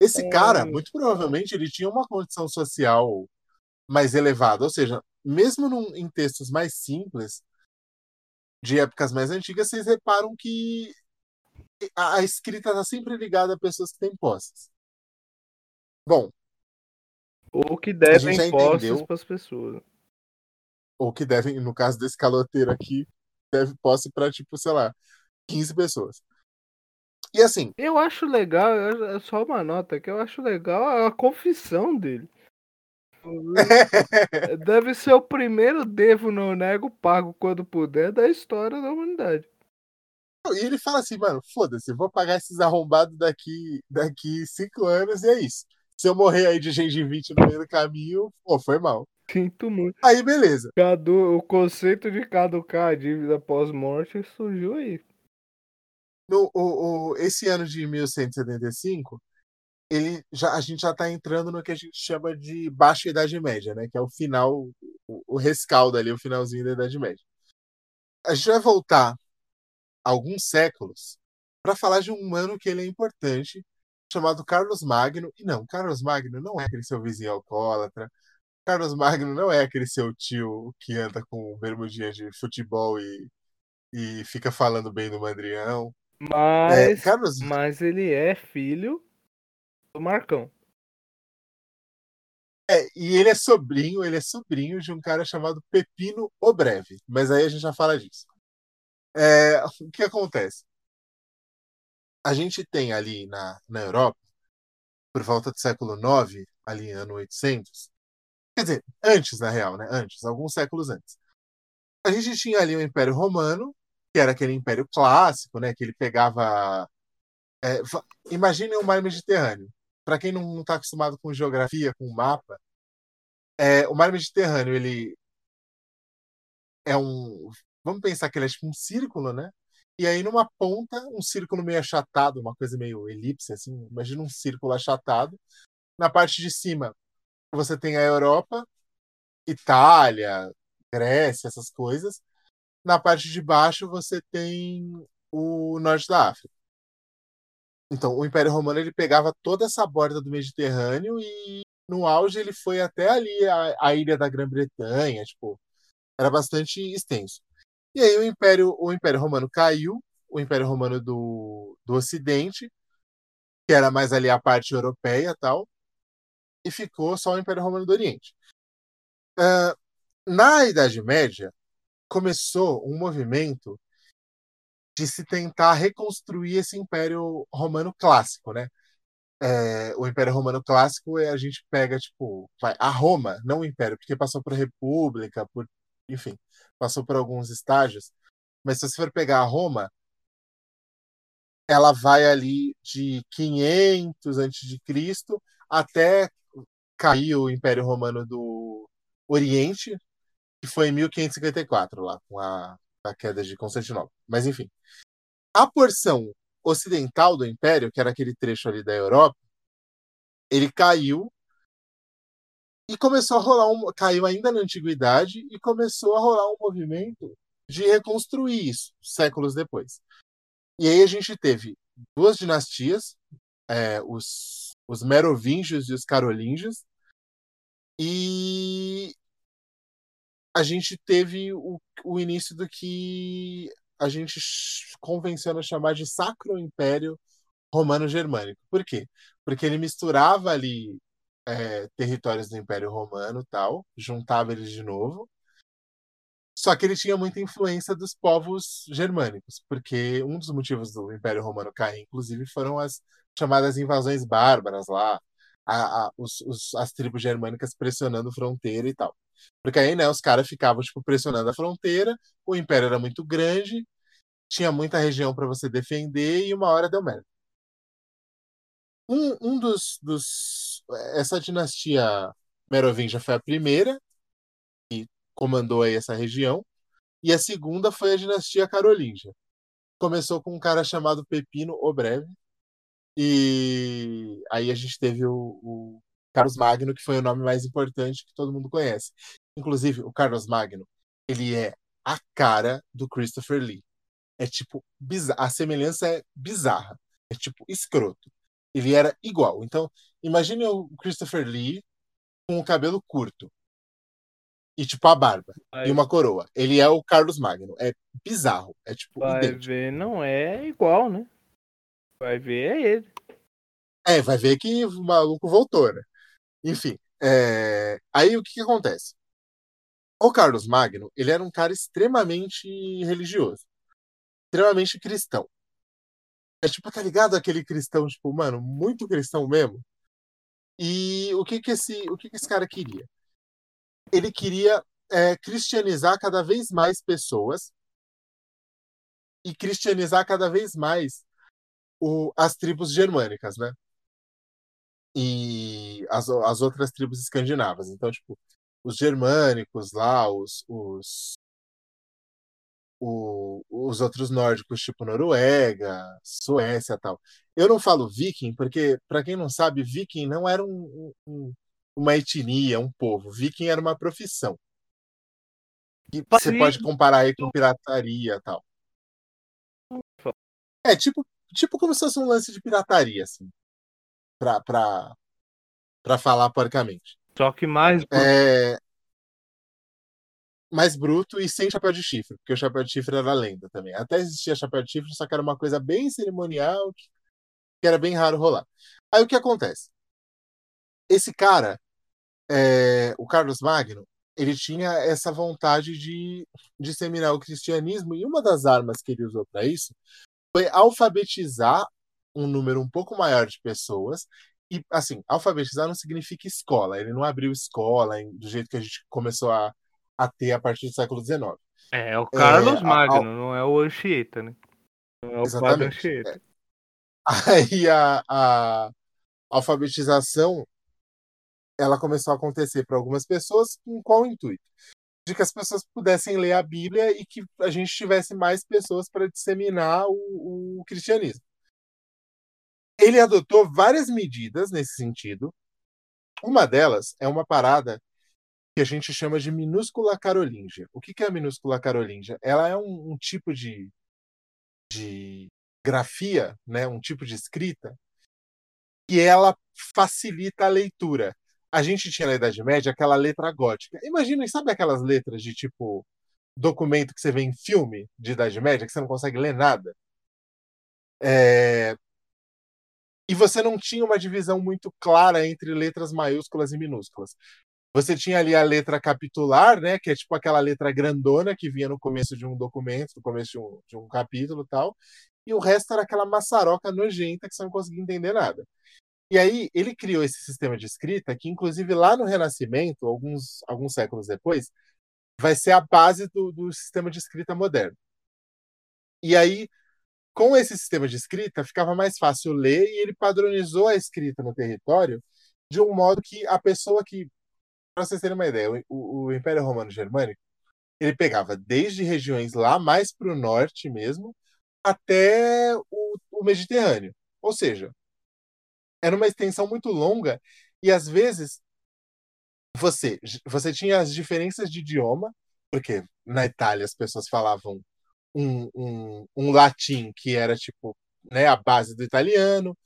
Esse cara, Hum. muito provavelmente, ele tinha uma condição social mais elevada. Ou seja, mesmo num- em textos mais simples, de épocas mais antigas, vocês reparam que a, a escrita está sempre ligada a pessoas que têm posses. Bom, Ou que devem posses entendeu. pras pessoas. ou que devem, no caso desse caloteiro aqui, deve posse para, tipo, sei lá, 15 pessoas. E assim, Eu acho legal, é só uma nota que eu acho legal a confissão dele. [laughs] Deve ser o primeiro devo, não nego, pago quando puder da história da humanidade. e ele fala assim, mano, foda-se, vou pagar esses arrombados daqui, daqui cinco anos e é isso. Se eu morrer aí de gengivite no meio do caminho, pô, foi mal. Sinto muito. Aí, beleza. Cadu, o conceito de caducar a dívida pós-morte surgiu aí. No, o, o- esse ano de 1175, ele já, a gente já está entrando no que a gente chama de Baixa Idade Média, né? Que é o final, o, o rescaldo ali, o finalzinho da Idade Média. A gente vai voltar alguns séculos para falar de um ano que ele é importante, chamado Carlos Magno. E não, Carlos Magno não é aquele seu vizinho alcoólatra. Carlos Magno não é aquele seu tio que anda com bermudinha de futebol e, e fica falando bem do Mandrião. É, Mas, Carlos, mas ele é filho do Marcão. É, e ele é sobrinho, ele é sobrinho de um cara chamado Pepino o Breve. Mas aí a gente já fala disso. É, o que acontece? A gente tem ali na, na Europa, por volta do século IX, ali ano 800, quer dizer, antes na real, né? Antes, alguns séculos antes. A gente tinha ali o Império Romano, que era aquele império clássico, né? Que ele pegava. É, imagine o mar Mediterrâneo. Para quem não está acostumado com geografia, com mapa, é, o mar Mediterrâneo, ele é um. Vamos pensar que ele é tipo um círculo, né? E aí, numa ponta, um círculo meio achatado, uma coisa meio elipse, assim. Imagina um círculo achatado. Na parte de cima, você tem a Europa, Itália, Grécia, essas coisas. Na parte de baixo, você tem o norte da África. Então, o Império Romano ele pegava toda essa borda do Mediterrâneo e no auge ele foi até ali a, a ilha da Grã-Bretanha, tipo, era bastante extenso. E aí o Império, o Império Romano caiu, o Império Romano do, do Ocidente, que era mais ali a parte europeia tal, e ficou só o Império Romano do Oriente. Ah, na Idade Média, começou um movimento de se tentar reconstruir esse Império Romano clássico, né? É, o Império Romano clássico é a gente pega tipo vai, a Roma, não o Império, porque passou por República, por enfim, passou por alguns estágios. Mas se você for pegar a Roma, ela vai ali de 500 antes de Cristo até cair o Império Romano do Oriente, que foi em 1554 lá com a, a queda de Constantinopla. Mas enfim, a porção ocidental do Império, que era aquele trecho ali da Europa, ele caiu e começou a rolar um, caiu ainda na antiguidade e começou a rolar um movimento de reconstruir isso séculos depois. E aí a gente teve duas dinastias, é, os, os Merovingios e os Carolíngios, e a gente teve o, o início do que a gente convenciona chamar de Sacro Império Romano-Germânico. Por quê? porque ele misturava ali é, territórios do Império Romano tal, juntava eles de novo. Só que ele tinha muita influência dos povos germânicos, porque um dos motivos do Império Romano cair, inclusive, foram as chamadas invasões bárbaras lá, a, a, os, os, as tribos germânicas pressionando fronteira e tal. Porque aí, né, os caras ficavam, tipo, pressionando a fronteira, o império era muito grande, tinha muita região para você defender e uma hora deu merda. Um, um dos, dos. Essa dinastia merovingia foi a primeira que comandou aí essa região, e a segunda foi a dinastia carolíngia. Começou com um cara chamado Pepino o Breve, e aí a gente teve o, o Carlos Magno, que foi o nome mais importante que todo mundo conhece. Inclusive, o Carlos Magno, ele é a cara do Christopher Lee. É tipo, bizarro. a semelhança é bizarra. É tipo, escroto. Ele era igual. Então, imagine o Christopher Lee com o cabelo curto. E tipo a barba. Vai, E uma coroa. Ele é o Carlos Magno. É bizarro. É tipo vai idêntico. ver, não é igual, né? Vai ver, é ele. É, vai ver que o maluco voltou, né? Enfim. é, Aí o que, que acontece? O Carlos Magno, ele era um cara extremamente religioso. Extremamente cristão. É tipo, tá ligado aquele cristão, tipo, mano, muito cristão mesmo? E o que que esse, o que que esse cara queria? Ele queria é, cristianizar cada vez mais pessoas e cristianizar cada vez mais o, as tribos germânicas, né? E as, as outras tribos escandinavas. Então, tipo, os germânicos lá, os, os, o- os outros nórdicos, tipo Noruega, Suécia e tal. Eu não falo viking porque, para quem não sabe, viking não era um- um- uma etnia, um povo. Viking era uma profissão. E você pode comparar aí com pirataria e tal. É, tipo, tipo como se fosse um lance de pirataria, assim. Pra, pra, pra falar porcamente. Só que mais. É, mais bruto e sem chapéu de chifre, porque o chapéu de chifre era lenda também. Até existia chapéu de chifre, só que era uma coisa bem cerimonial, que, era bem raro rolar. Aí o que acontece? Esse cara, é, o Carlos Magno, ele tinha essa vontade de disseminar o cristianismo, e uma das armas que ele usou para isso foi alfabetizar um número um pouco maior de pessoas. E, assim, alfabetizar não significa escola. Ele não abriu escola em- do jeito que a gente começou a, a ter a partir do século XIX. É, o Carlos a- Magno, ao- não é o Anchieta, né? Não é o Padre Exatamente. Anchieta. [laughs] Aí a, a alfabetização ela começou a acontecer para algumas pessoas com qual intuito? De que as pessoas pudessem ler a Bíblia e que a gente tivesse mais pessoas para disseminar o, o cristianismo. Ele adotou várias medidas nesse sentido. Uma delas é uma parada que a gente chama de minúscula carolíngia. O que é a minúscula carolíngia? Ela é um, um tipo de, de grafia, né, um tipo de escrita, que ela facilita a leitura. A gente tinha na Idade Média aquela letra gótica. Imagina, sabe aquelas letras de tipo documento que você vê em filme de Idade Média, que você não consegue ler nada? É, E você não tinha uma divisão muito clara entre letras maiúsculas e minúsculas. Você tinha ali a letra capitular, né, que é tipo aquela letra grandona que vinha no começo de um documento, no começo de um, de um capítulo e tal, e o resto era aquela maçaroca nojenta que você não conseguia entender nada. E aí ele criou esse sistema de escrita que, inclusive, lá no Renascimento, alguns, alguns séculos depois, vai ser a base do, do sistema de escrita moderno. E aí, com esse sistema de escrita, ficava mais fácil ler e ele padronizou a escrita no território de um modo que a pessoa que, para vocês terem uma ideia, o, o Império Romano Germânico, ele pegava desde regiões lá mais para o norte mesmo, até o, o Mediterrâneo. Ou seja, era uma extensão muito longa e às vezes você você tinha as diferenças de idioma, porque na Itália as pessoas falavam um, um, um latim que era tipo né, a base do italiano.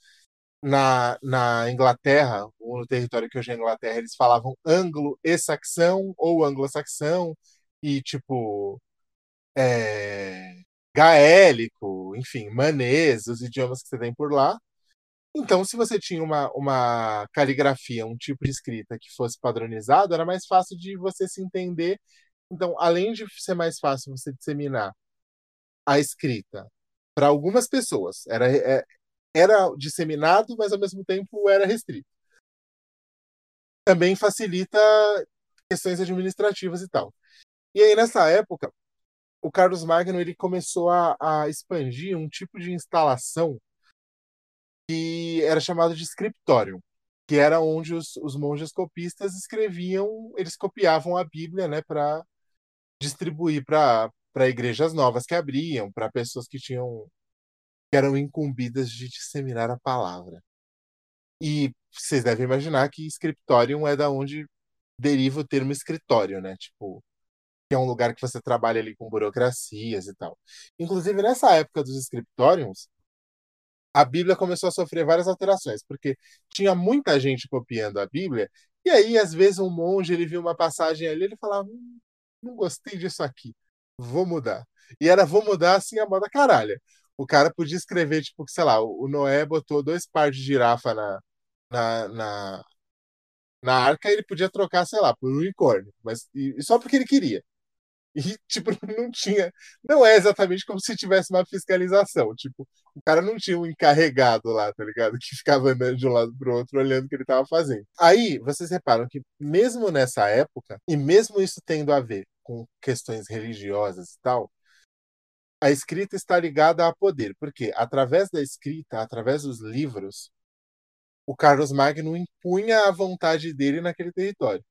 Na, na Inglaterra, ou no território que hoje é Inglaterra, eles falavam anglo e saxão ou anglo-saxão e tipo é, gaélico, enfim, manês, os idiomas que você tem por lá. Então, se você tinha uma, uma caligrafia, um tipo de escrita que fosse padronizado, era mais fácil de você se entender. Então, além de ser mais fácil você disseminar a escrita para algumas pessoas, era, é, era disseminado, mas ao mesmo tempo era restrito. Também facilita questões administrativas e tal. E aí, nessa época, o Carlos Magno ele começou a, a expandir um tipo de instalação que era chamado de scriptorium, que era onde os, os monges copistas escreviam, eles copiavam a Bíblia, né, para distribuir para para igrejas novas que abriam, para pessoas que tinham que eram incumbidas de disseminar a palavra. E vocês devem imaginar que scriptorium é da onde deriva o termo escritório, né? Tipo, que é um lugar que você trabalha ali com burocracias e tal. Inclusive, nessa época dos scriptoriums, a Bíblia começou a sofrer várias alterações, porque tinha muita gente copiando a Bíblia, e aí, às vezes, um monge ele viu uma passagem ali, ele falava: hum, não gostei disso aqui, vou mudar. E era vou mudar assim a moda caralha. O cara podia escrever, tipo, sei lá, o Noé botou dois pares de girafa na, na, na, na arca, ele podia trocar, sei lá, por um unicórnio, mas e, só porque ele queria. E, [laughs] tipo, não tinha. Não é exatamente como se tivesse uma fiscalização. Tipo, o cara não tinha um encarregado lá, tá ligado? Que ficava andando de um lado pro outro, olhando o que ele tava fazendo. Aí, vocês reparam que, mesmo nessa época, e mesmo isso tendo a ver com questões religiosas e tal, a escrita está ligada a poder. Porque, através da escrita, através dos livros, o Carlos Magno impunha a vontade dele naquele território.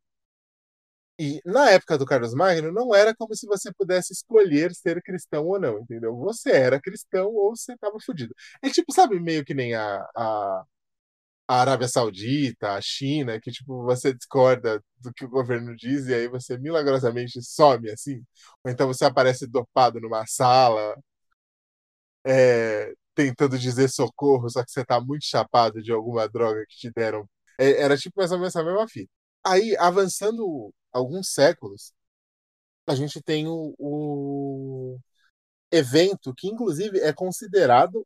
E na época do Carlos Magno, não era como se você pudesse escolher ser cristão ou não, entendeu? Você era cristão ou você estava fudido. É tipo, sabe, meio que nem a, a, a, Arábia Saudita, a China, que tipo, você discorda do que o governo diz e aí você milagrosamente some assim. Ou então você aparece dopado numa sala, é, tentando dizer socorro, só que você tá muito chapado de alguma droga que te deram. É, era tipo mais ou menos a mesma fita. Aí, avançando alguns séculos, a gente tem o, o evento que, inclusive, é considerado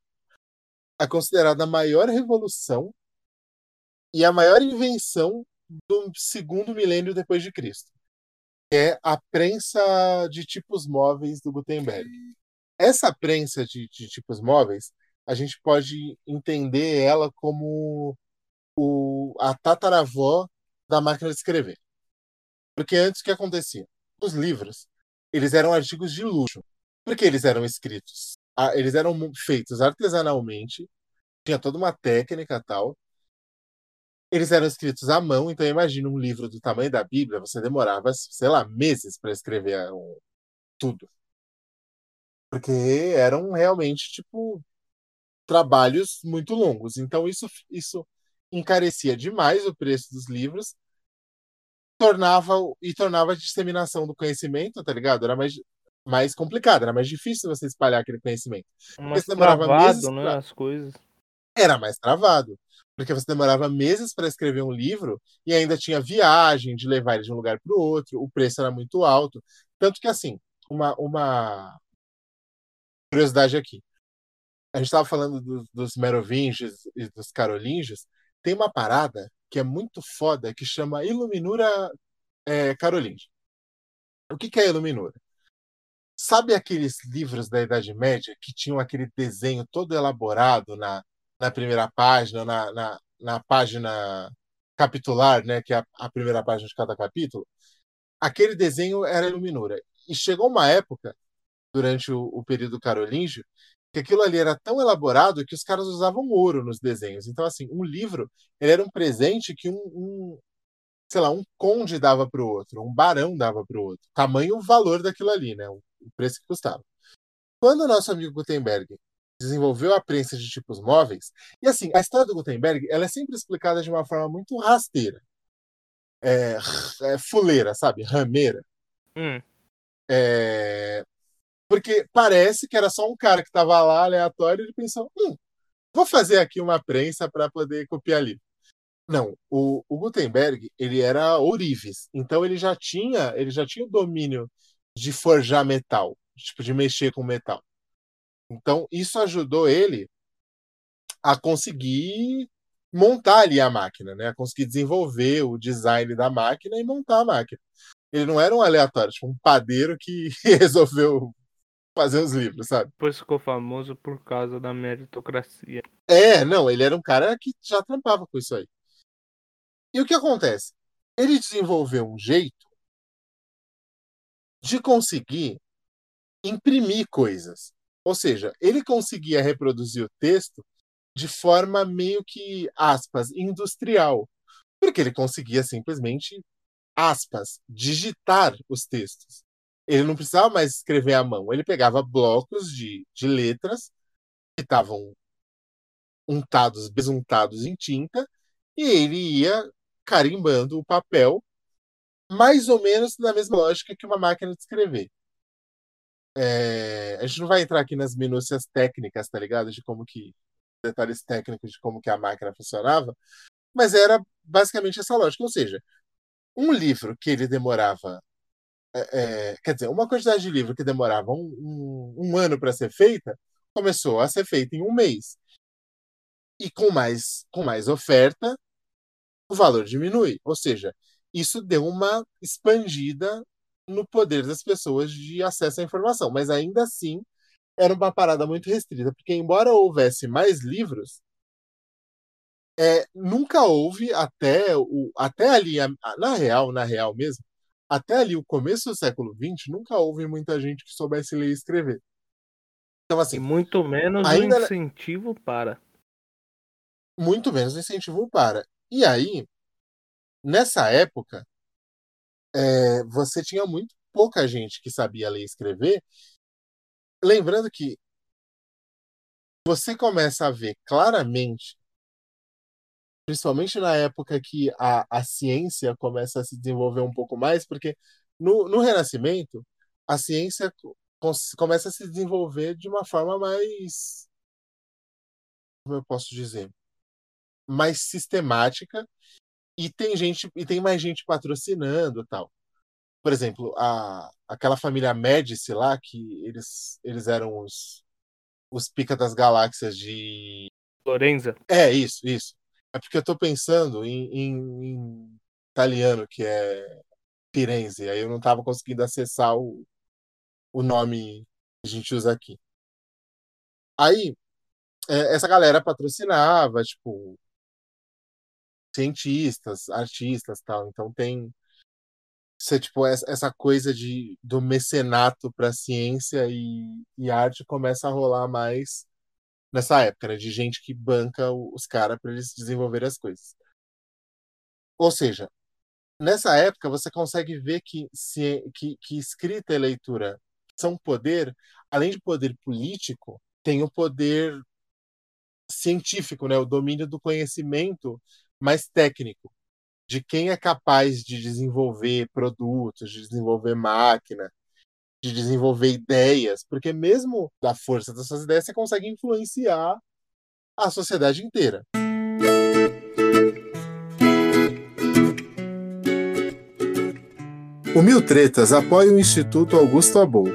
é considerada a maior revolução e a maior invenção do segundo milênio depois de Cristo, que é a prensa de tipos móveis do Gutenberg. Essa prensa de, de tipos móveis, a gente pode entender ela como o, a tataravó da máquina de escrever. Porque antes o que acontecia? Os livros, eles eram artigos de luxo. Porque eles eram escritos, eles eram feitos artesanalmente, tinha toda uma técnica tal. Eles eram escritos à mão, então imagina um livro do tamanho da Bíblia, você demorava, sei lá, meses para escrever um, tudo. Porque eram realmente, tipo, trabalhos muito longos. Então isso, isso encarecia demais o preço dos livros tornava e tornava a disseminação do conhecimento, tá ligado? Era mais mais complicado, era mais difícil você espalhar aquele conhecimento. Mais travado, né, pra... as coisas. Era mais travado, porque você demorava meses para escrever um livro e ainda tinha viagem de levar ele de um lugar para o outro, o preço era muito alto, tanto que assim, uma uma curiosidade aqui. A gente estava falando do, dos merovingios e dos carolingios, tem uma parada que é muito foda, que chama Iluminura é, Carolingia. O que, que é Iluminura? Sabe aqueles livros da Idade Média que tinham aquele desenho todo elaborado na, na primeira página, na, na, na página capitular, né, que é a, a, primeira página de cada capítulo? Aquele desenho era Iluminura. E chegou uma época, durante o, o período carolíngio, que aquilo ali era tão elaborado que os caras usavam ouro nos desenhos. Então, assim, um livro ele era um presente que um, um sei lá, um conde dava para o outro, um barão dava para o outro. Tamanho o valor daquilo ali, né? O preço que custava. Quando o nosso amigo Gutenberg desenvolveu a prensa de tipos móveis, e assim, a história do Gutenberg ela é sempre explicada de uma forma muito rasteira. É, é fuleira, sabe? Rameira. Hum. É, porque parece que era só um cara que estava lá aleatório e ele pensou: hum, vou fazer aqui uma prensa para poder copiar ali. Não, o, o, Gutenberg ele era ourives, então ele já tinha ele já tinha o domínio de forjar metal, tipo de mexer com metal. Então isso ajudou ele a conseguir montar ali a máquina, né? A conseguir desenvolver o design da máquina e montar a máquina. Ele não era um aleatório, tipo um padeiro que [laughs] resolveu fazer os livros, sabe? Depois ficou famoso por causa da meritocracia. É, não, ele era um cara que já trampava com isso aí. E o que acontece? Ele desenvolveu um jeito de conseguir imprimir coisas. Ou seja, ele conseguia reproduzir o texto de forma meio que, aspas, industrial. Porque ele conseguia simplesmente, aspas, digitar os textos. Ele não precisava mais escrever à mão. Ele pegava blocos de, de letras que estavam untados, besuntados em tinta, e ele ia carimbando o papel, mais ou menos na mesma lógica que uma máquina de escrever. É, a gente não vai entrar aqui nas minúcias técnicas, tá ligado? De como que detalhes técnicos de como que a máquina funcionava, mas era basicamente essa lógica. Ou seja, um livro que ele demorava. É, quer dizer, uma quantidade de livro que demorava um, um, um ano para ser feita começou a ser feita em um mês. E com mais, com mais oferta, o valor diminui. Ou seja, isso deu uma expandida no poder das pessoas de acesso à informação. Mas ainda assim, era uma parada muito restrita, porque embora houvesse mais livros, é, nunca houve até o até ali na real, na real mesmo, até ali o começo do século XX, nunca houve muita gente que soubesse ler e escrever. Então assim, muito menos ainda... incentivo para. Muito menos incentivo para. E aí, nessa época, é, você tinha muito pouca gente que sabia ler e escrever, lembrando que você começa a ver claramente, principalmente na época que a, a ciência começa a se desenvolver um pouco mais, porque no, no Renascimento, a ciência começa a se desenvolver de uma forma mais. Como eu posso dizer? Mais sistemática e tem gente e tem mais gente patrocinando tal por exemplo, a, aquela família Médici lá, que eles, eles eram os, os pica das galáxias de. Lorenza? É, isso, isso. É porque eu tô pensando em, em, em italiano, que é Firenze, aí eu não tava conseguindo acessar o, o nome que a gente usa aqui. Aí, é, essa galera patrocinava, tipo, cientistas, artistas tal. Então tem ser tipo essa coisa de do mecenato para ciência e, e, arte começa a rolar mais nessa época, né, de gente que banca os caras para eles desenvolverem as coisas. Ou seja, nessa época você consegue ver que, se, que, que escrita e leitura são poder, além de poder político, tem o poder científico, né, o domínio do conhecimento mais técnico de quem é capaz de desenvolver produtos, de desenvolver máquina, de desenvolver ideias, porque mesmo da força dessas ideias você consegue influenciar a sociedade inteira. O Mil Tretas apoia o Instituto Augusto Abou.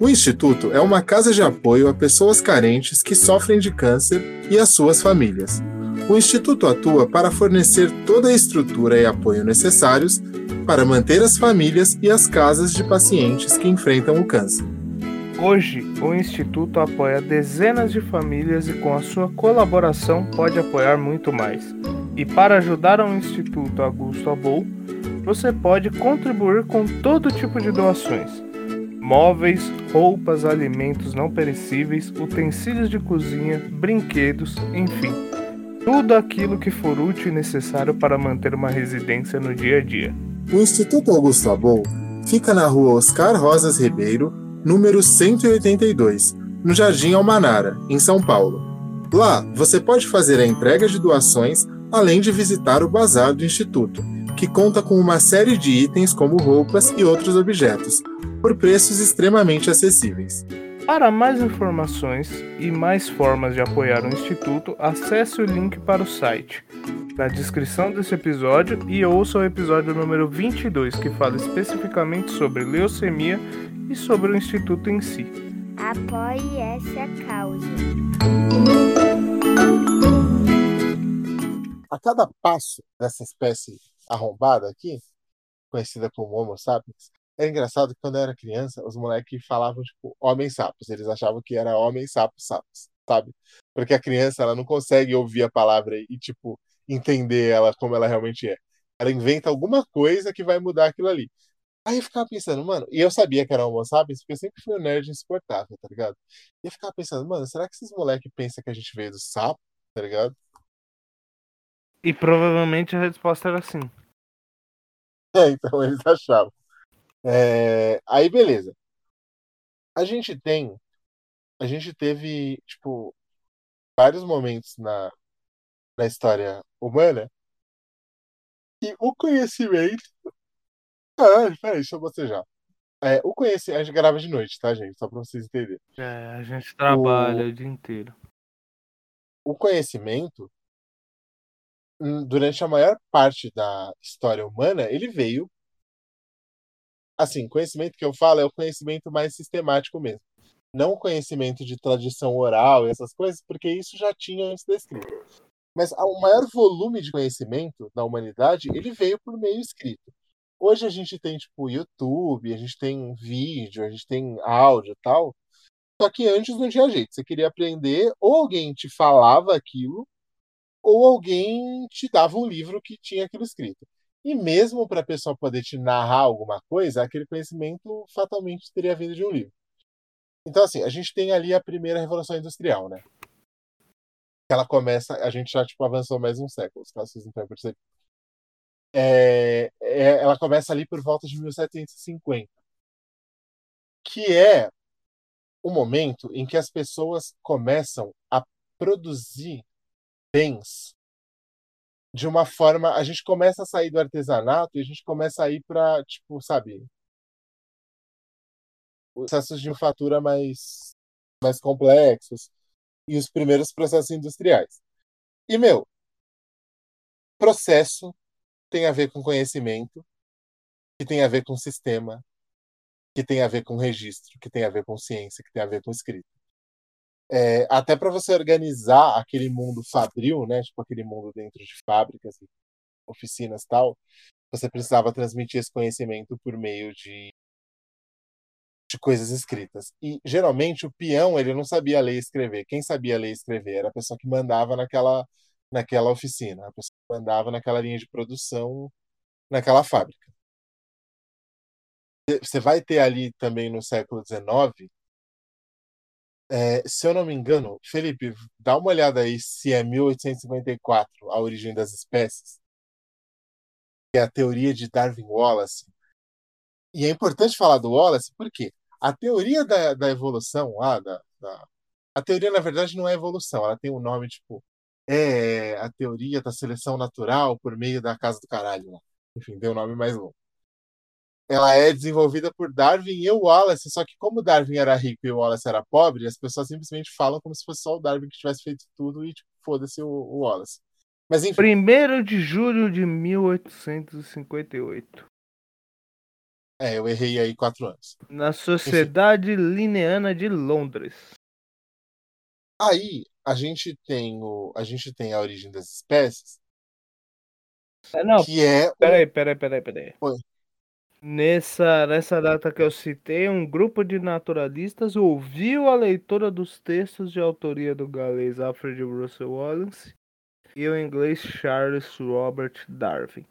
O Instituto é uma casa de apoio a pessoas carentes que sofrem de câncer e as suas famílias. O Instituto atua para fornecer toda a estrutura e apoio necessários para manter as famílias e as casas de pacientes que enfrentam o câncer. Hoje, o Instituto apoia dezenas de famílias e, com a sua colaboração, pode apoiar muito mais. E para ajudar o Instituto Augusto Abou, você pode contribuir com todo tipo de doações: móveis, roupas, alimentos não perecíveis, utensílios de cozinha, brinquedos, enfim tudo aquilo que for útil e necessário para manter uma residência no dia a dia. O Instituto Augusto Abon fica na rua Oscar Rosas Ribeiro, número 182, no Jardim Almanara, em São Paulo. Lá, você pode fazer a entrega de doações, além de visitar o bazar do Instituto, que conta com uma série de itens como roupas e outros objetos, por preços extremamente acessíveis. Para mais informações e mais formas de apoiar o Instituto, acesse o link para o site na descrição desse episódio e ouça o episódio número 22, que fala especificamente sobre leucemia e sobre o Instituto em si. Apoie essa causa. a cada passo dessa espécie arrombada aqui, conhecida como Homo sapiens, era engraçado que quando eu era criança, os moleques falavam, tipo, homens sapos. Eles achavam que era homem sapo sapos, sabe? Porque a criança, ela não consegue ouvir a palavra e, tipo, entender ela como ela realmente é. Ela inventa alguma coisa que vai mudar aquilo ali. Aí eu ficava pensando, mano, e eu sabia que era Homo sapiens, porque eu sempre fui um nerd insuportável, tá ligado? E eu ficava pensando, mano, será que esses moleques pensam que a gente veio do sapo, tá ligado? E provavelmente a resposta era sim. [laughs] É, então eles achavam. É, aí, beleza. A gente tem. A gente teve, tipo, vários momentos na, na história humana e o conhecimento. Ah, peraí, deixa eu bocejar. É, o conhecimento. A gente grava de noite, tá, gente? Só pra vocês entenderem. É, a gente trabalha o, o dia inteiro. O conhecimento, hum, durante a maior parte da história humana, ele veio assim, conhecimento que eu falo é o conhecimento mais sistemático mesmo. Não conhecimento de tradição oral e essas coisas, porque isso já tinha antes da escrita. Mas o maior volume de conhecimento da humanidade, ele veio por meio escrito. Hoje a gente tem, tipo, YouTube, a gente tem vídeo, a gente tem áudio e tal. Só que antes não tinha jeito. Você queria aprender, ou alguém te falava aquilo, ou alguém te dava um livro que tinha aquilo escrito. E mesmo para a pessoa poder te narrar alguma coisa, aquele conhecimento fatalmente teria vindo de um livro. Então, assim, a gente tem ali a primeira revolução industrial, né? Ela começa, a gente já tipo, avançou mais um século, caso vocês não. É, é, ela começa ali por volta de 1750, que é o momento em que as pessoas começam a produzir bens de uma forma. A gente começa a sair do artesanato e a gente começa a ir para, tipo, sabe, processos de manufatura mais, mais complexos e os primeiros processos industriais. E, meu, processo tem a ver com conhecimento, que tem a ver com sistema, que tem a ver com registro, que tem a ver com ciência, que tem a ver com escrita é, até para você organizar aquele mundo fabril, né, tipo aquele mundo dentro de fábricas, oficinas tal, você precisava transmitir esse conhecimento por meio de, de coisas escritas. E geralmente o peão ele não sabia ler e escrever. Quem sabia ler e escrever era a pessoa que mandava naquela naquela oficina, a pessoa que mandava naquela linha de produção, naquela fábrica. Você vai ter ali também no século XIX é, se eu não me engano, Felipe, dá uma olhada aí se é 1854 a origem das espécies, é a teoria de Darwin Wallace. E é importante falar do Wallace porque a teoria da, da evolução, ah, da, da, a teoria na verdade não é evolução, ela tem um nome tipo é a teoria da seleção natural por meio da casa do caralho. Enfim, deu um nome mais longo ela é desenvolvida por Darwin e o Wallace, só que como Darwin era rico e o Wallace era pobre, as pessoas simplesmente falam como se fosse só o Darwin que tivesse feito tudo e tipo, foda-se o, o, Wallace. Mas enfim. 1 de julho de 1858. É, eu errei aí quatro anos. Na Sociedade enfim. Lineana de Londres. Aí a gente tem o, a gente tem a origem das espécies. É, não, que é. Peraí, peraí, peraí, peraí. Oi. Nessa, nessa data que eu citei, um grupo de naturalistas ouviu a leitura dos textos de autoria do galês Alfred Russel Wallace e o inglês Charles Robert Darwin.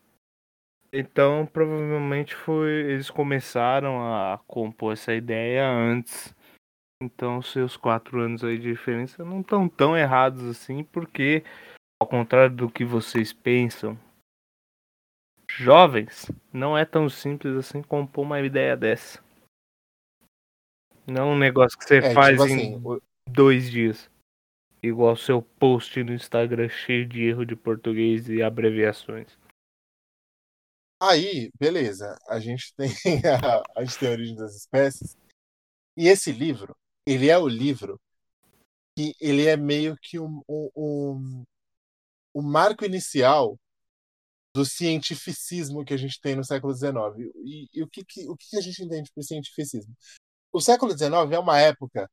Então, provavelmente foi eles começaram a compor essa ideia antes. Então, seus quatro anos aí de diferença não estão tão errados assim, porque ao contrário do que vocês pensam, jovens, não é tão simples assim compor uma ideia dessa. Não é um negócio que você é, faz tipo em assim, dois dias. Igual seu post no Instagram cheio de erro de português e abreviações. Aí, beleza. A gente tem [laughs] a, a, gente tem a origem das espécies. E esse livro, ele é o livro que ele é meio que um, um, um, um marco inicial do cientificismo que a gente tem no século XIX. E, e o, que, que, o que a gente entende por cientificismo? O século XIX é uma época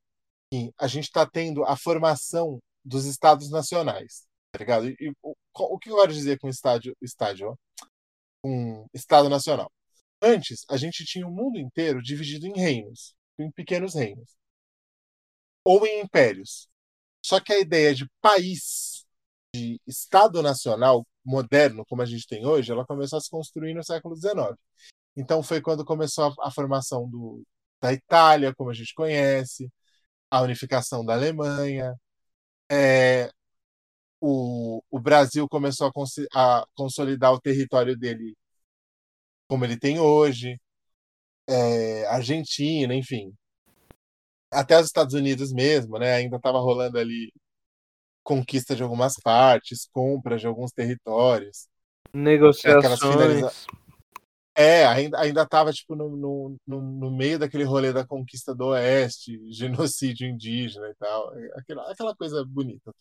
em a gente está tendo a formação dos estados nacionais, tá ligado? E, o que eu quero dizer com estádio, estádio, um Estado Nacional? Antes, a gente tinha o mundo inteiro dividido em reinos, em pequenos reinos, ou em impérios. Só que a ideia de país, de Estado Nacional moderno, como a gente tem hoje, ela começou a se construir no século XIX. Então foi quando começou a, a formação do, da Itália, como a gente conhece, a unificação da Alemanha, é, o, o Brasil começou a, cons a, consolidar o território dele como ele tem hoje, é, Argentina, enfim. Até os Estados Unidos mesmo, né? Ainda estava rolando ali conquista de algumas partes, compra de alguns territórios. Negociações. É, ainda, ainda tava, tipo, no, no, no, meio daquele rolê da conquista do Oeste, [laughs] genocídio indígena e tal. Aquela, aquela coisa bonita.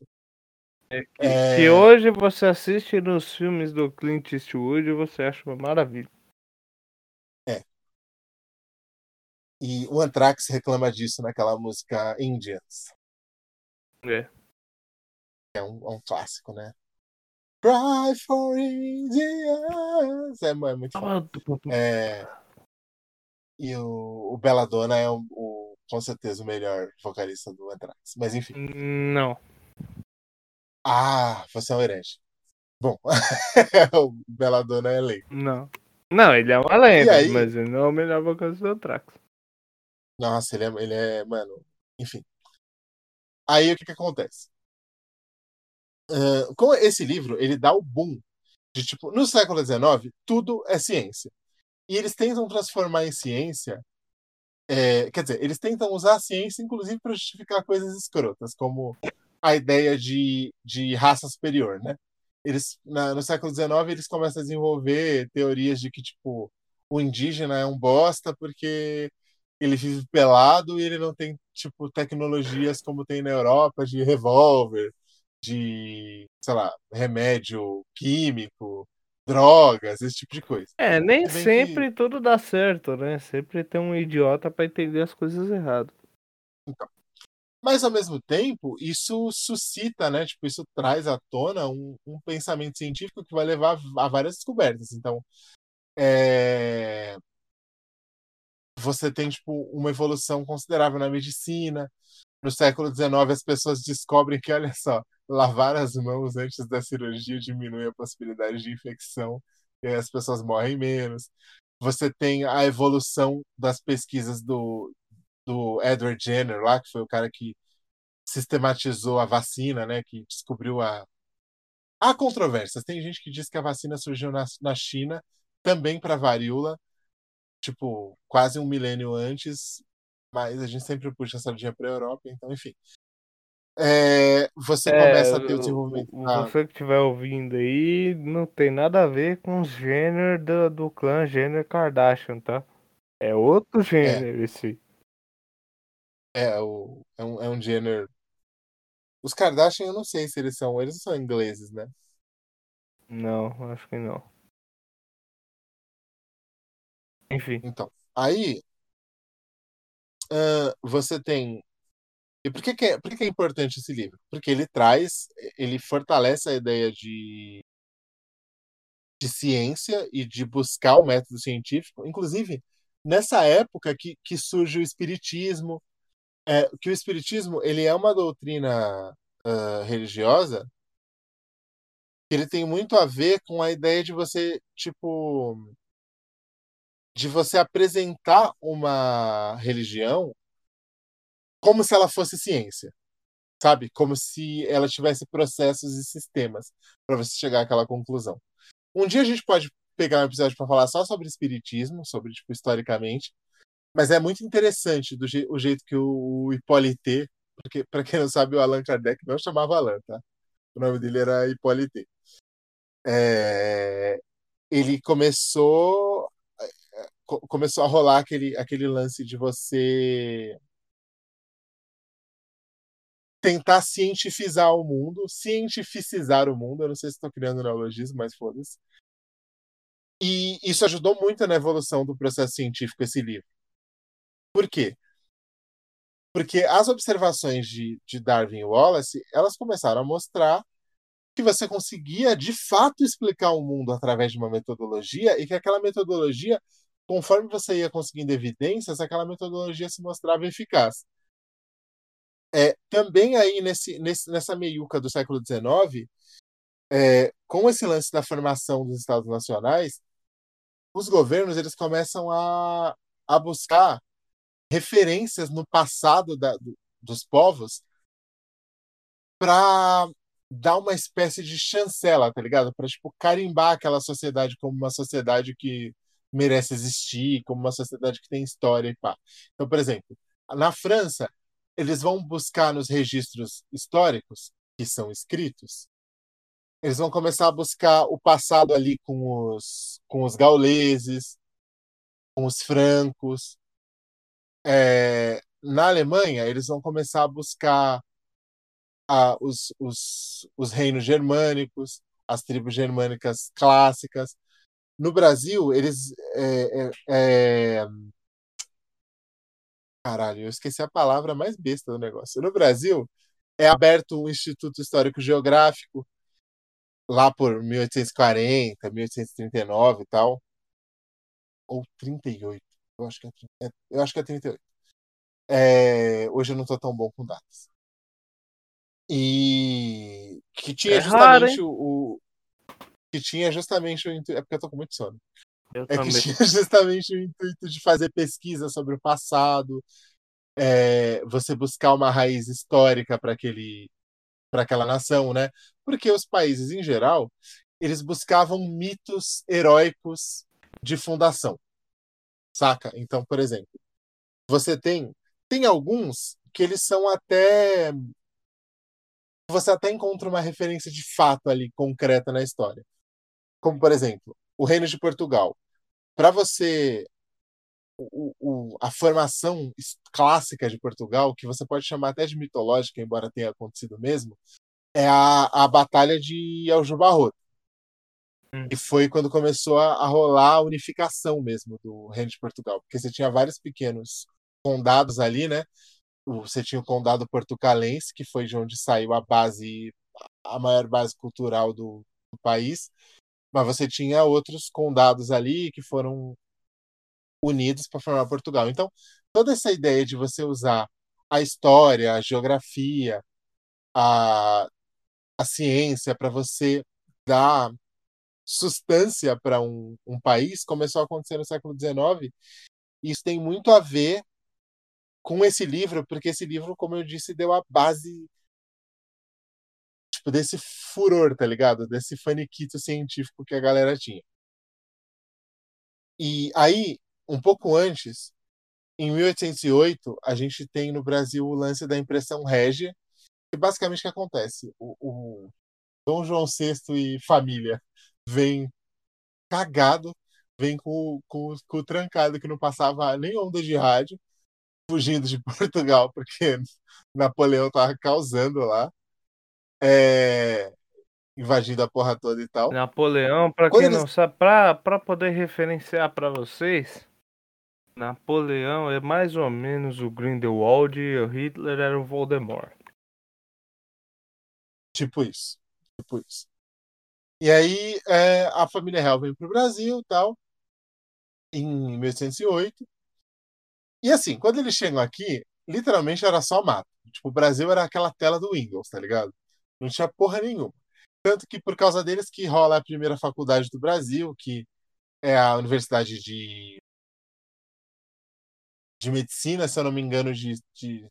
É que, é... que, hoje você assiste nos filmes do Clint Eastwood você acha uma maravilha. É. E o Anthrax reclama disso naquela música Indians. É. É um, é um clássico, né? Cry for Indians. É, é muito foda. É, e o, o Belladonna é o, o, com certeza o melhor vocalista do Anthrax. Mas enfim. Não. Ah, você é um herege. Bom, [laughs] o Belladonna é lei. Não. Não, ele é uma lenda, aí... mas ele não é o melhor vocalista do Anthrax. Nossa, ele é, ele é. Mano, enfim. Aí o que, que acontece? Com esse livro, ele dá o boom de tipo, no século XIX, tudo é ciência. E eles tentam transformar em ciência. É, quer dizer, eles tentam usar a ciência, inclusive, para justificar coisas escrotas, como a ideia de, de raça superior, né? Eles, na, no século XIX, eles começam a desenvolver teorias de que, tipo, o indígena é um bosta porque ele vive pelado e ele não tem, tipo, tecnologias como tem na Europa de revólver, de, sei lá, remédio químico, drogas, esse tipo de coisa. É, nem sempre que... tudo dá certo, né? Sempre tem um idiota para entender as coisas erradas. Então. Mas ao mesmo tempo, isso suscita, né? Tipo, isso traz à tona um, um pensamento científico que vai levar a várias descobertas. Então, é... você tem tipo uma evolução considerável na medicina. No século XIX, as pessoas descobrem que, olha só, lavar as mãos antes da cirurgia diminui a possibilidade de infecção e aí as pessoas morrem menos. Você tem a evolução das pesquisas do, do Edward Jenner lá, que foi o cara que sistematizou a vacina, né, que descobriu a há controvérsias. Tem gente que diz que a vacina surgiu na, na China também para varíola, tipo, quase um milênio antes, mas a gente sempre puxa a sardinha para a Europa, então, enfim é, você é, começa a ter o desenvolvimento. Você que estiver ouvindo aí, não tem nada a ver com os gêneros do, do clã Gênero Kardashian, tá? É outro gênero é. esse. É, o, é, um, é um gênero. Os Kardashian, eu não sei se eles são. Eles são ingleses, né? Não, acho que não. Enfim. Então, aí. Uh, você tem e por que, que, é, por que, que é importante esse livro? Porque ele traz, ele fortalece a ideia de, de ciência e de buscar o método científico. Inclusive, nessa época que, que surge o espiritismo, é, que o espiritismo ele é uma doutrina uh, religiosa que ele tem muito a ver com a ideia de você tipo de você apresentar uma religião como se ela fosse ciência, sabe? Como se ela tivesse processos e sistemas para você chegar àquela conclusão. Um dia a gente pode pegar um episódio para falar só sobre espiritismo, sobre tipo historicamente, mas é muito interessante do je o jeito que o, Hippolyte, porque para quem não sabe o Allan Kardec não chamava Allan, tá? O nome dele era Hippolyte. É... Ele começou é, começou a rolar aquele, aquele lance de você tentar cientificizar o mundo, cientificizar o mundo. Eu não sei se estou criando neologismo, mas foda-se. E isso ajudou muito na evolução do processo científico, esse livro. Por quê? Porque as observações de, de Darwin e Wallace, elas começaram a mostrar que você conseguia de fato explicar o mundo através de uma metodologia e que aquela metodologia, conforme você ia conseguindo evidências, aquela metodologia se mostrava eficaz. É, também aí nesse, nesse, nessa meiuca do século XIX, é, com esse lance da formação dos Estados Nacionais, os governos eles começam a, a buscar referências no passado da, dos povos para dar uma espécie de chancela, tá ligado? Para tipo carimbar aquela sociedade como uma sociedade que merece existir, como uma sociedade que tem história e pá. Então, por exemplo, na França, eles vão buscar nos registros históricos que são escritos, eles vão começar a buscar o passado ali com os com os gauleses, com os francos. É, na Alemanha, eles vão começar a buscar a, os, os, os reinos germânicos, as tribos germânicas clássicas. No Brasil, eles. É, é, é... Caralho, eu esqueci a palavra mais besta do negócio. No Brasil, é aberto o Instituto Histórico Geográfico, lá por 1840, 1839 e tal. Ou 38. Eu acho que é, é eu acho que é 38. É, hoje eu não estou tão bom com datas. E que tinha É justamente raro, o- que tinha justamente o intuito, é porque eu tô com muito sono. Eu É que também. tinha [laughs] justamente o intuito de fazer pesquisa sobre o passado, é, você buscar uma raiz histórica para aquele para aquela nação, né? Porque os países em geral, eles buscavam mitos heróicos de fundação. Saca? Então, por exemplo, você tem tem alguns que eles são até você até encontra uma referência de fato ali concreta na história. Como, por exemplo, o Reino de Portugal. Para você o, o, a formação clássica de Portugal, que você pode chamar até de mitológica, embora tenha acontecido mesmo, é a, a Batalha de Aljubarrota. Hum. E foi quando começou a, a rolar a unificação mesmo do Reino de Portugal, porque você tinha vários pequenos condados ali, né? Você tinha o condado portucalense, que foi de onde saiu a base, a maior base cultural do, do país, mas você tinha outros condados ali que foram unidos para formar Portugal. Então, toda essa ideia de você usar a história, a geografia, a, a ciência para você dar substância para um, um país começou a acontecer no século XIX. Isso tem muito a ver com esse livro, porque esse livro, como eu disse, deu a base tipo, desse furor, tá ligado? Desse faniquito científico que a galera tinha. E aí, um pouco antes, em 1808, a gente tem no Brasil o lance da impressão régia, que basicamente o que acontece? O, o Dom João VI e família vem cagado, vem com, com, com o trancado que não passava nem onda de rádio, fugindo de [laughs] Portugal, porque Napoleão tava causando lá, é, invadindo a porra toda e tal. Napoleão, pra Quando quem eles- não sabe, pra, pra poder referenciar pra vocês, Napoleão é mais ou menos o Grindelwald e o Hitler era o Voldemort. Tipo isso. Tipo isso. E aí é, a família real veio pro Brasil e tal, em 1808. E assim, quando eles chegam aqui, literalmente era só mato. Tipo, o Brasil era aquela tela do Windows, tá ligado? Não tinha porra nenhuma. Tanto que por causa deles que rola a primeira faculdade do Brasil, que é a Universidade de, de Medicina, se eu não me engano, de, de,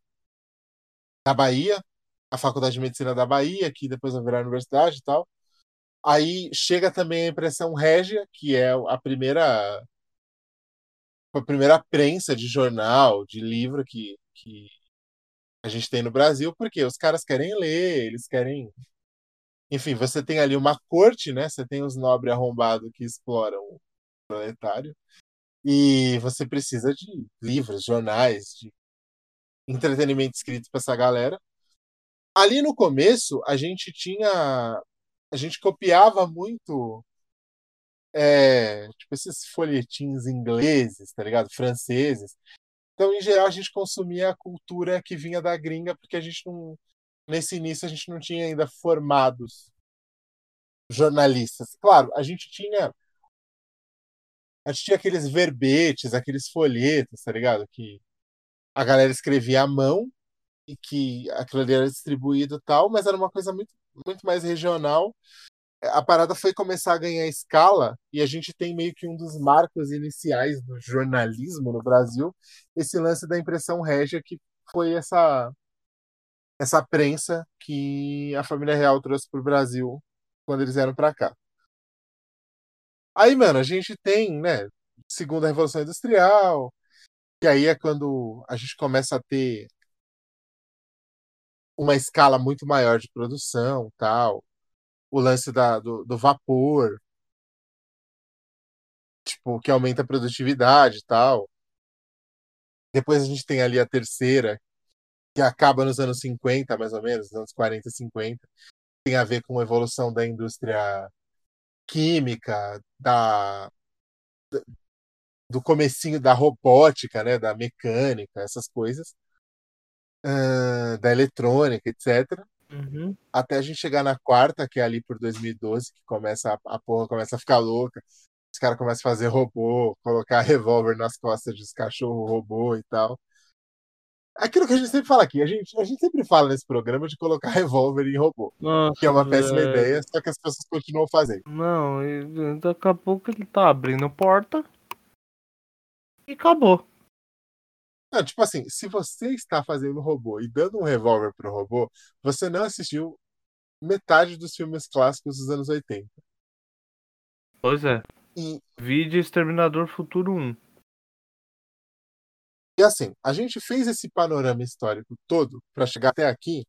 da Bahia, a Faculdade de Medicina da Bahia, que depois vai virar universidade e tal. Aí chega também a impressão régia, que é a primeira a primeira prensa de jornal, de livro que, que a gente tem no Brasil, porque os caras querem ler, eles querem. Enfim, você tem ali uma corte, né? Você tem os nobres arrombados que exploram o proletário. E você precisa de livros, jornais, de entretenimento escrito para essa galera. Ali no começo, a gente tinha. A gente copiava muito. É, tipo esses folhetins ingleses, tá ligado? Franceses. Então, em geral, a gente consumia a cultura que vinha da gringa, porque a gente não. Nesse início, a gente não tinha ainda formados jornalistas. Claro, a gente tinha. A gente tinha aqueles verbetes, aqueles folhetos, tá ligado? Que a galera escrevia à mão e que aquilo ali era distribuído e tal, mas era uma coisa muito, muito mais regional. A parada foi começar a ganhar escala e a gente tem meio que um dos marcos iniciais do jornalismo no Brasil, esse lance da impressão régia, que foi essa essa prensa que a família real trouxe para o Brasil quando eles vieram para cá. Aí, mano, a gente tem, né, segunda Revolução Industrial, que aí é quando a gente começa a ter uma escala muito maior de produção, tal. O lance da, do, do vapor, tipo, que aumenta a produtividade, tal. Depois a gente tem ali a terceira, que acaba nos anos 50, mais ou menos, nos anos 40, 50. Tem a ver com a evolução da indústria química, da do comecinho da robótica, né, da mecânica, essas coisas, uh, da eletrônica, etc. Uhum. Até a gente chegar na quarta, que é ali por 2012, que começa a, a porra começa a ficar louca. Os caras começam a fazer robô, colocar [laughs] revólver nas costas dos cachorro robô e tal. Aquilo que a gente sempre fala aqui, a gente, a gente sempre fala nesse programa de colocar [laughs] revólver em robô. Nossa, que é uma péssima ideia, só que as pessoas continuam fazendo. Não, daqui a pouco ele tá abrindo porta e acabou. Não, tipo assim, se você está fazendo robô e dando um revólver pro robô, você não assistiu metade dos filmes clássicos dos anos 80. Pois é. E, Vídeo Exterminador Futuro 1. e assim, a gente fez esse panorama histórico todo para chegar até aqui.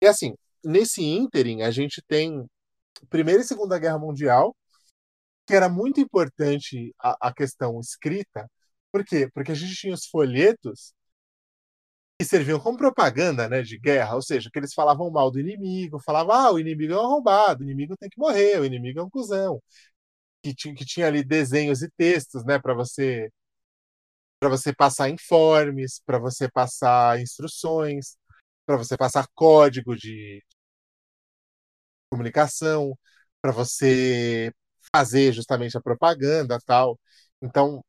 E assim, nesse ínterim, a gente tem Primeira e Segunda Guerra Mundial, que era muito importante a, a questão escrita. Por quê? Porque a gente tinha os folhetos que serviam como propaganda né, de guerra, ou seja, que eles falavam mal do inimigo, falavam, ah, o inimigo é um arrombado, o inimigo tem que morrer, o inimigo é um cuzão. Que tinha, que tinha ali desenhos e textos, né, para você para você passar informes, para você passar instruções, para você passar código de comunicação, para você fazer justamente a propaganda, tal. Então,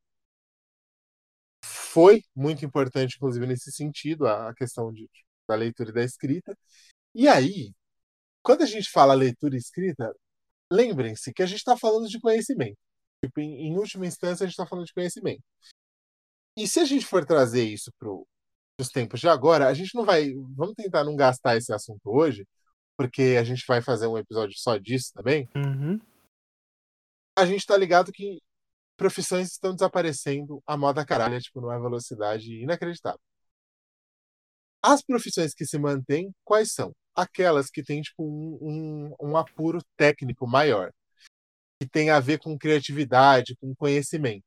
foi muito importante, inclusive, nesse sentido, a questão de, da leitura e da escrita. E aí, quando a gente fala leitura e escrita, lembrem-se que a gente está falando de conhecimento. Tipo, em, em última instância, a gente está falando de conhecimento. E se a gente for trazer isso para os tempos de agora, a gente não vai. Vamos tentar não gastar esse assunto hoje, porque a gente vai fazer um episódio só disso também. Uhum. A gente tá ligado que profissões estão desaparecendo a moda caralho, tipo, numa velocidade inacreditável. As profissões que se mantêm, quais são? Aquelas que têm, tipo, um, um, um apuro técnico maior. Que tem a ver com criatividade, com conhecimento.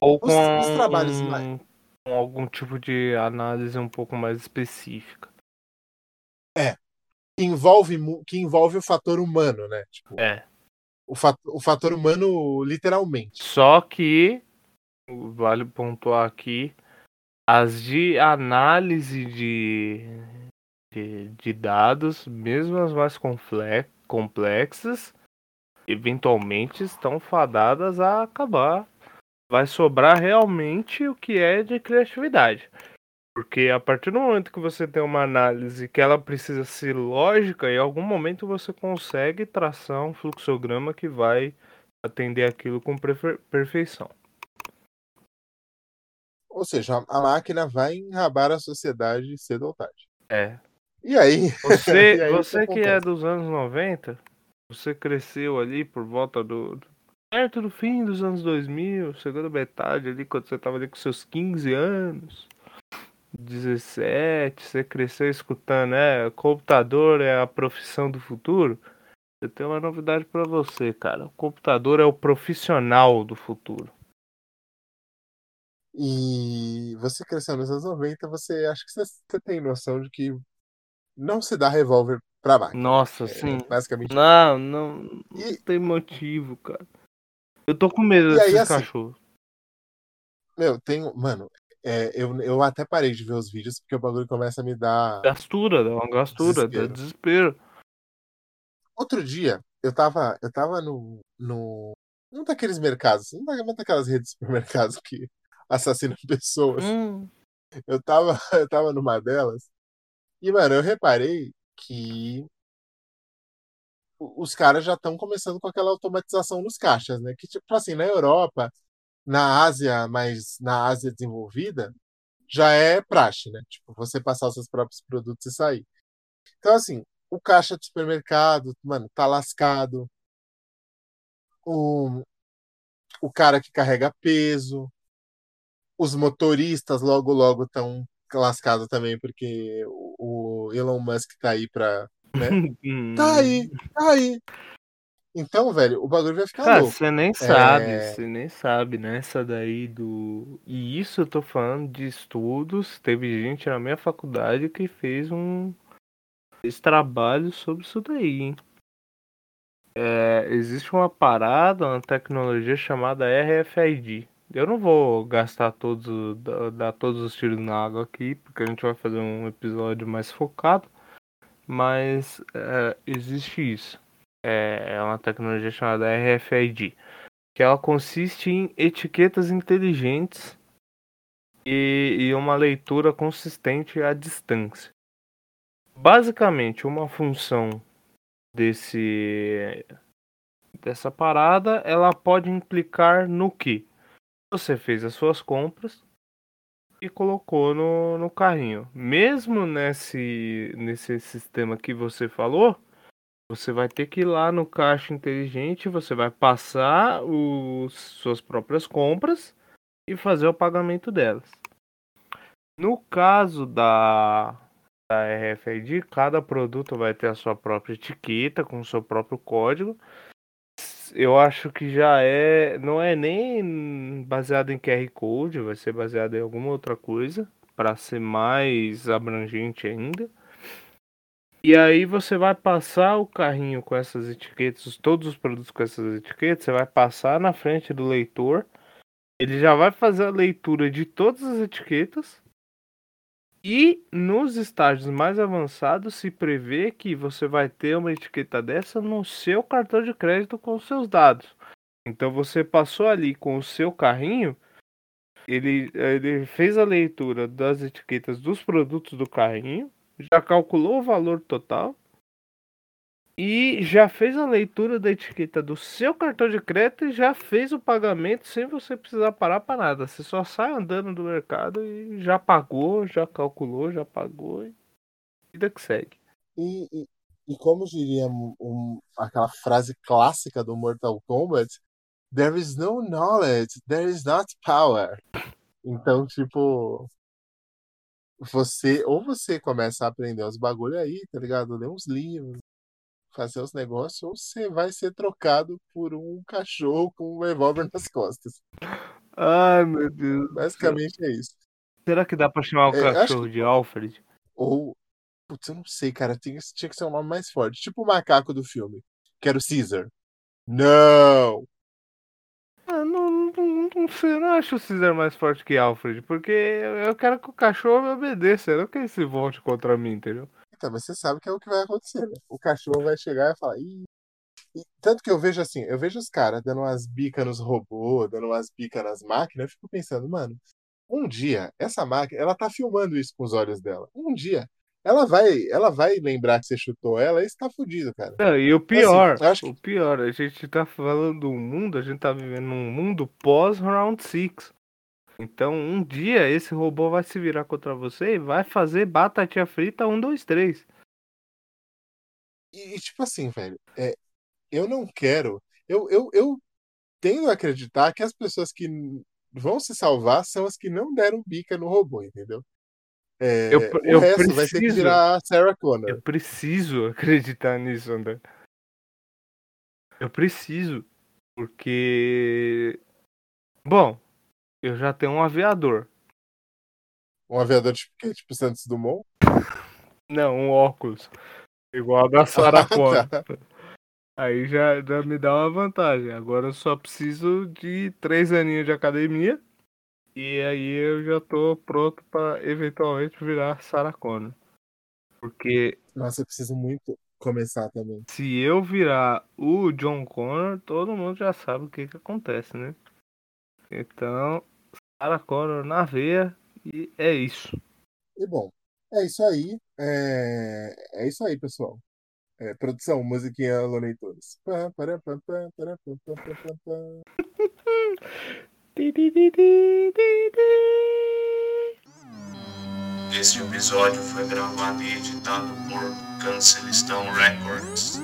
Ou Os- com, os trabalhos um- mais- com algum tipo de análise um pouco mais específica. Que envolve, que envolve o fator humano, né? Tipo, É. o, fa o fator humano, literalmente. Só que, vale pontuar aqui, as de análise de, de, de dados, mesmo as mais complexas, eventualmente estão fadadas a acabar. Vai sobrar realmente o que é de criatividade. Porque a partir do momento que você tem uma análise que ela precisa ser lógica, em algum momento você consegue traçar um fluxograma que vai atender aquilo com perfeição. Ou seja, a máquina vai enrabar a sociedade cedo ou tarde. É. E aí, Você, [laughs] E aí, você que é dos anos 90, você cresceu ali por volta do. perto do fim dos anos 2000, segunda metade ali, quando você tava ali com seus 15 anos, 17, você cresceu escutando, é, computador é a profissão do futuro. Eu tenho uma novidade pra você, cara. O computador é o profissional do futuro. e você cresceu nos anos 90, você acha que você, tem noção de que não se dá revólver pra máquina. Nossa, É, sim. basicamente. Não, não, não E, tem motivo, cara. Eu tô com medo E aí, desses assim, cachorros. meu, tem. Mano, é, eu, eu até parei de ver os vídeos porque o bagulho começa a me dar. Gastura, dá uma gastura, dá Desespero. desespero. Outro dia, eu tava, eu tava no, no. Um daqueles mercados, uma daquelas redes de supermercados que [laughs] assassinam pessoas. Hum, Eu tava, [laughs] eu tava numa delas. E, mano, eu reparei que os caras já estão começando com aquela automatização nos caixas, né? Que, tipo assim, na Europa, na Ásia, mas na Ásia desenvolvida, já é praxe, né? Tipo, você passar os seus próprios produtos e sair. Então, assim, o caixa de supermercado, mano, tá lascado. O, o cara que carrega peso, os motoristas logo, logo estão lascados também, porque o, o Elon Musk tá aí pra. Né? [laughs] Tá aí, tá aí. Então, velho, o bagulho vai ficar Cara, louco. você nem sabe, É. você nem sabe, né? Essa daí do. E isso eu tô falando de estudos. Teve gente na minha faculdade que fez um. Fez trabalho sobre isso daí, hein? É, existe uma parada, uma tecnologia chamada RFID. Eu não vou gastar todos, dar- dar todos os tiros na água aqui, porque a gente vai fazer um episódio mais focado. Mas é, existe isso. É, é uma tecnologia chamada RFID, que ela consiste em etiquetas inteligentes e, e uma leitura consistente à distância. Basicamente, uma função desse dessa parada, ela pode implicar no que você fez as suas compras e colocou no, no carrinho. Mesmo nesse, nesse sistema que você falou, você vai ter que ir lá no caixa inteligente, você vai passar os suas próprias compras e fazer o pagamento delas. No caso da, da RFID, cada produto vai ter a sua própria etiqueta com o seu próprio código. Eu acho que já é, não é nem baseado em QR Code, vai ser baseado em alguma outra coisa para ser mais abrangente ainda. E aí você vai passar o carrinho com essas etiquetas, todos os produtos com essas etiquetas, você vai passar na frente do leitor. Ele já vai fazer a leitura de todas as etiquetas. E nos estágios mais avançados se prevê que você vai ter uma etiqueta dessa no seu cartão de crédito com os seus dados. Então você passou ali com o seu carrinho, ele, ele fez a leitura das etiquetas dos produtos do carrinho, já calculou o valor total e já fez a leitura da etiqueta do seu cartão de crédito e já fez o pagamento sem você precisar parar para nada. Você só sai andando do mercado e já pagou, já calculou, já pagou e vida que segue. E, e, e como diria um- aquela frase clássica do Mortal Kombat, there is no knowledge, there is not power. Então, tipo, você ou você começa a aprender os bagulho aí, tá ligado? Ler uns livros, fazer os negócios, ou você vai ser trocado por um cachorro com um revólver nas costas. Ai, meu Deus. Basicamente é isso. Será que dá pra chamar o É, acho cachorro que- de Alfred? Ou, putz, eu não sei, cara, tinha, tinha que ser um nome mais forte. Tipo o macaco do filme, que era o Caesar. Não! Não, sei, eu não acho o Caesar mais forte que Alfred, porque eu quero que o cachorro me obedeça, não que ele se volte contra mim, entendeu? Então, mas você sabe que é o que vai acontecer, né? O cachorro vai chegar e falar. Ih. E tanto que eu vejo assim, eu vejo os caras dando umas bicas nos robôs, dando umas bicas nas máquinas, eu fico pensando, mano, um dia, essa máquina, ela tá filmando isso com os olhos dela. Um dia, ela vai, ela vai lembrar que você chutou ela e você tá fudido, cara. Não, e o pior, Assim, eu acho que- o pior, a gente tá falando do mundo, a gente tá vivendo num mundo pós-round 6. Então, um dia esse robô vai se virar contra você e vai fazer batatinha frita 1, 2, 3. E, tipo assim, velho, é, eu não quero. Eu, eu, eu tendo a acreditar que as pessoas que vão se salvar são as que não deram bica no robô, entendeu? É, Eu- o eu resto vai ter que preciso- virar a Sarah Connor. Eu preciso [laughs] acreditar nisso, André. Eu preciso. Porque. Bom, eu já tenho um aviador. Um aviador tipo, que, tipo Santos Dumont. [laughs] Não, um óculos. Igual a da Sarah [laughs] Ah, Connor. tá. Aí já, já me dá uma vantagem. Agora eu só preciso de três aninhos de academia. E aí eu já tô pronto pra eventualmente virar Sarah Connor. Porque Nossa, eu preciso muito. começar também. Se eu virar o John Connor, todo mundo já sabe o que que acontece, né? Então, Sarah Connor na veia e é isso. E bom, é isso aí. É, é isso aí, pessoal. É, produção, musiquinha Looney Tunes. Este episódio foi gravado e editado por Cancelistão Records.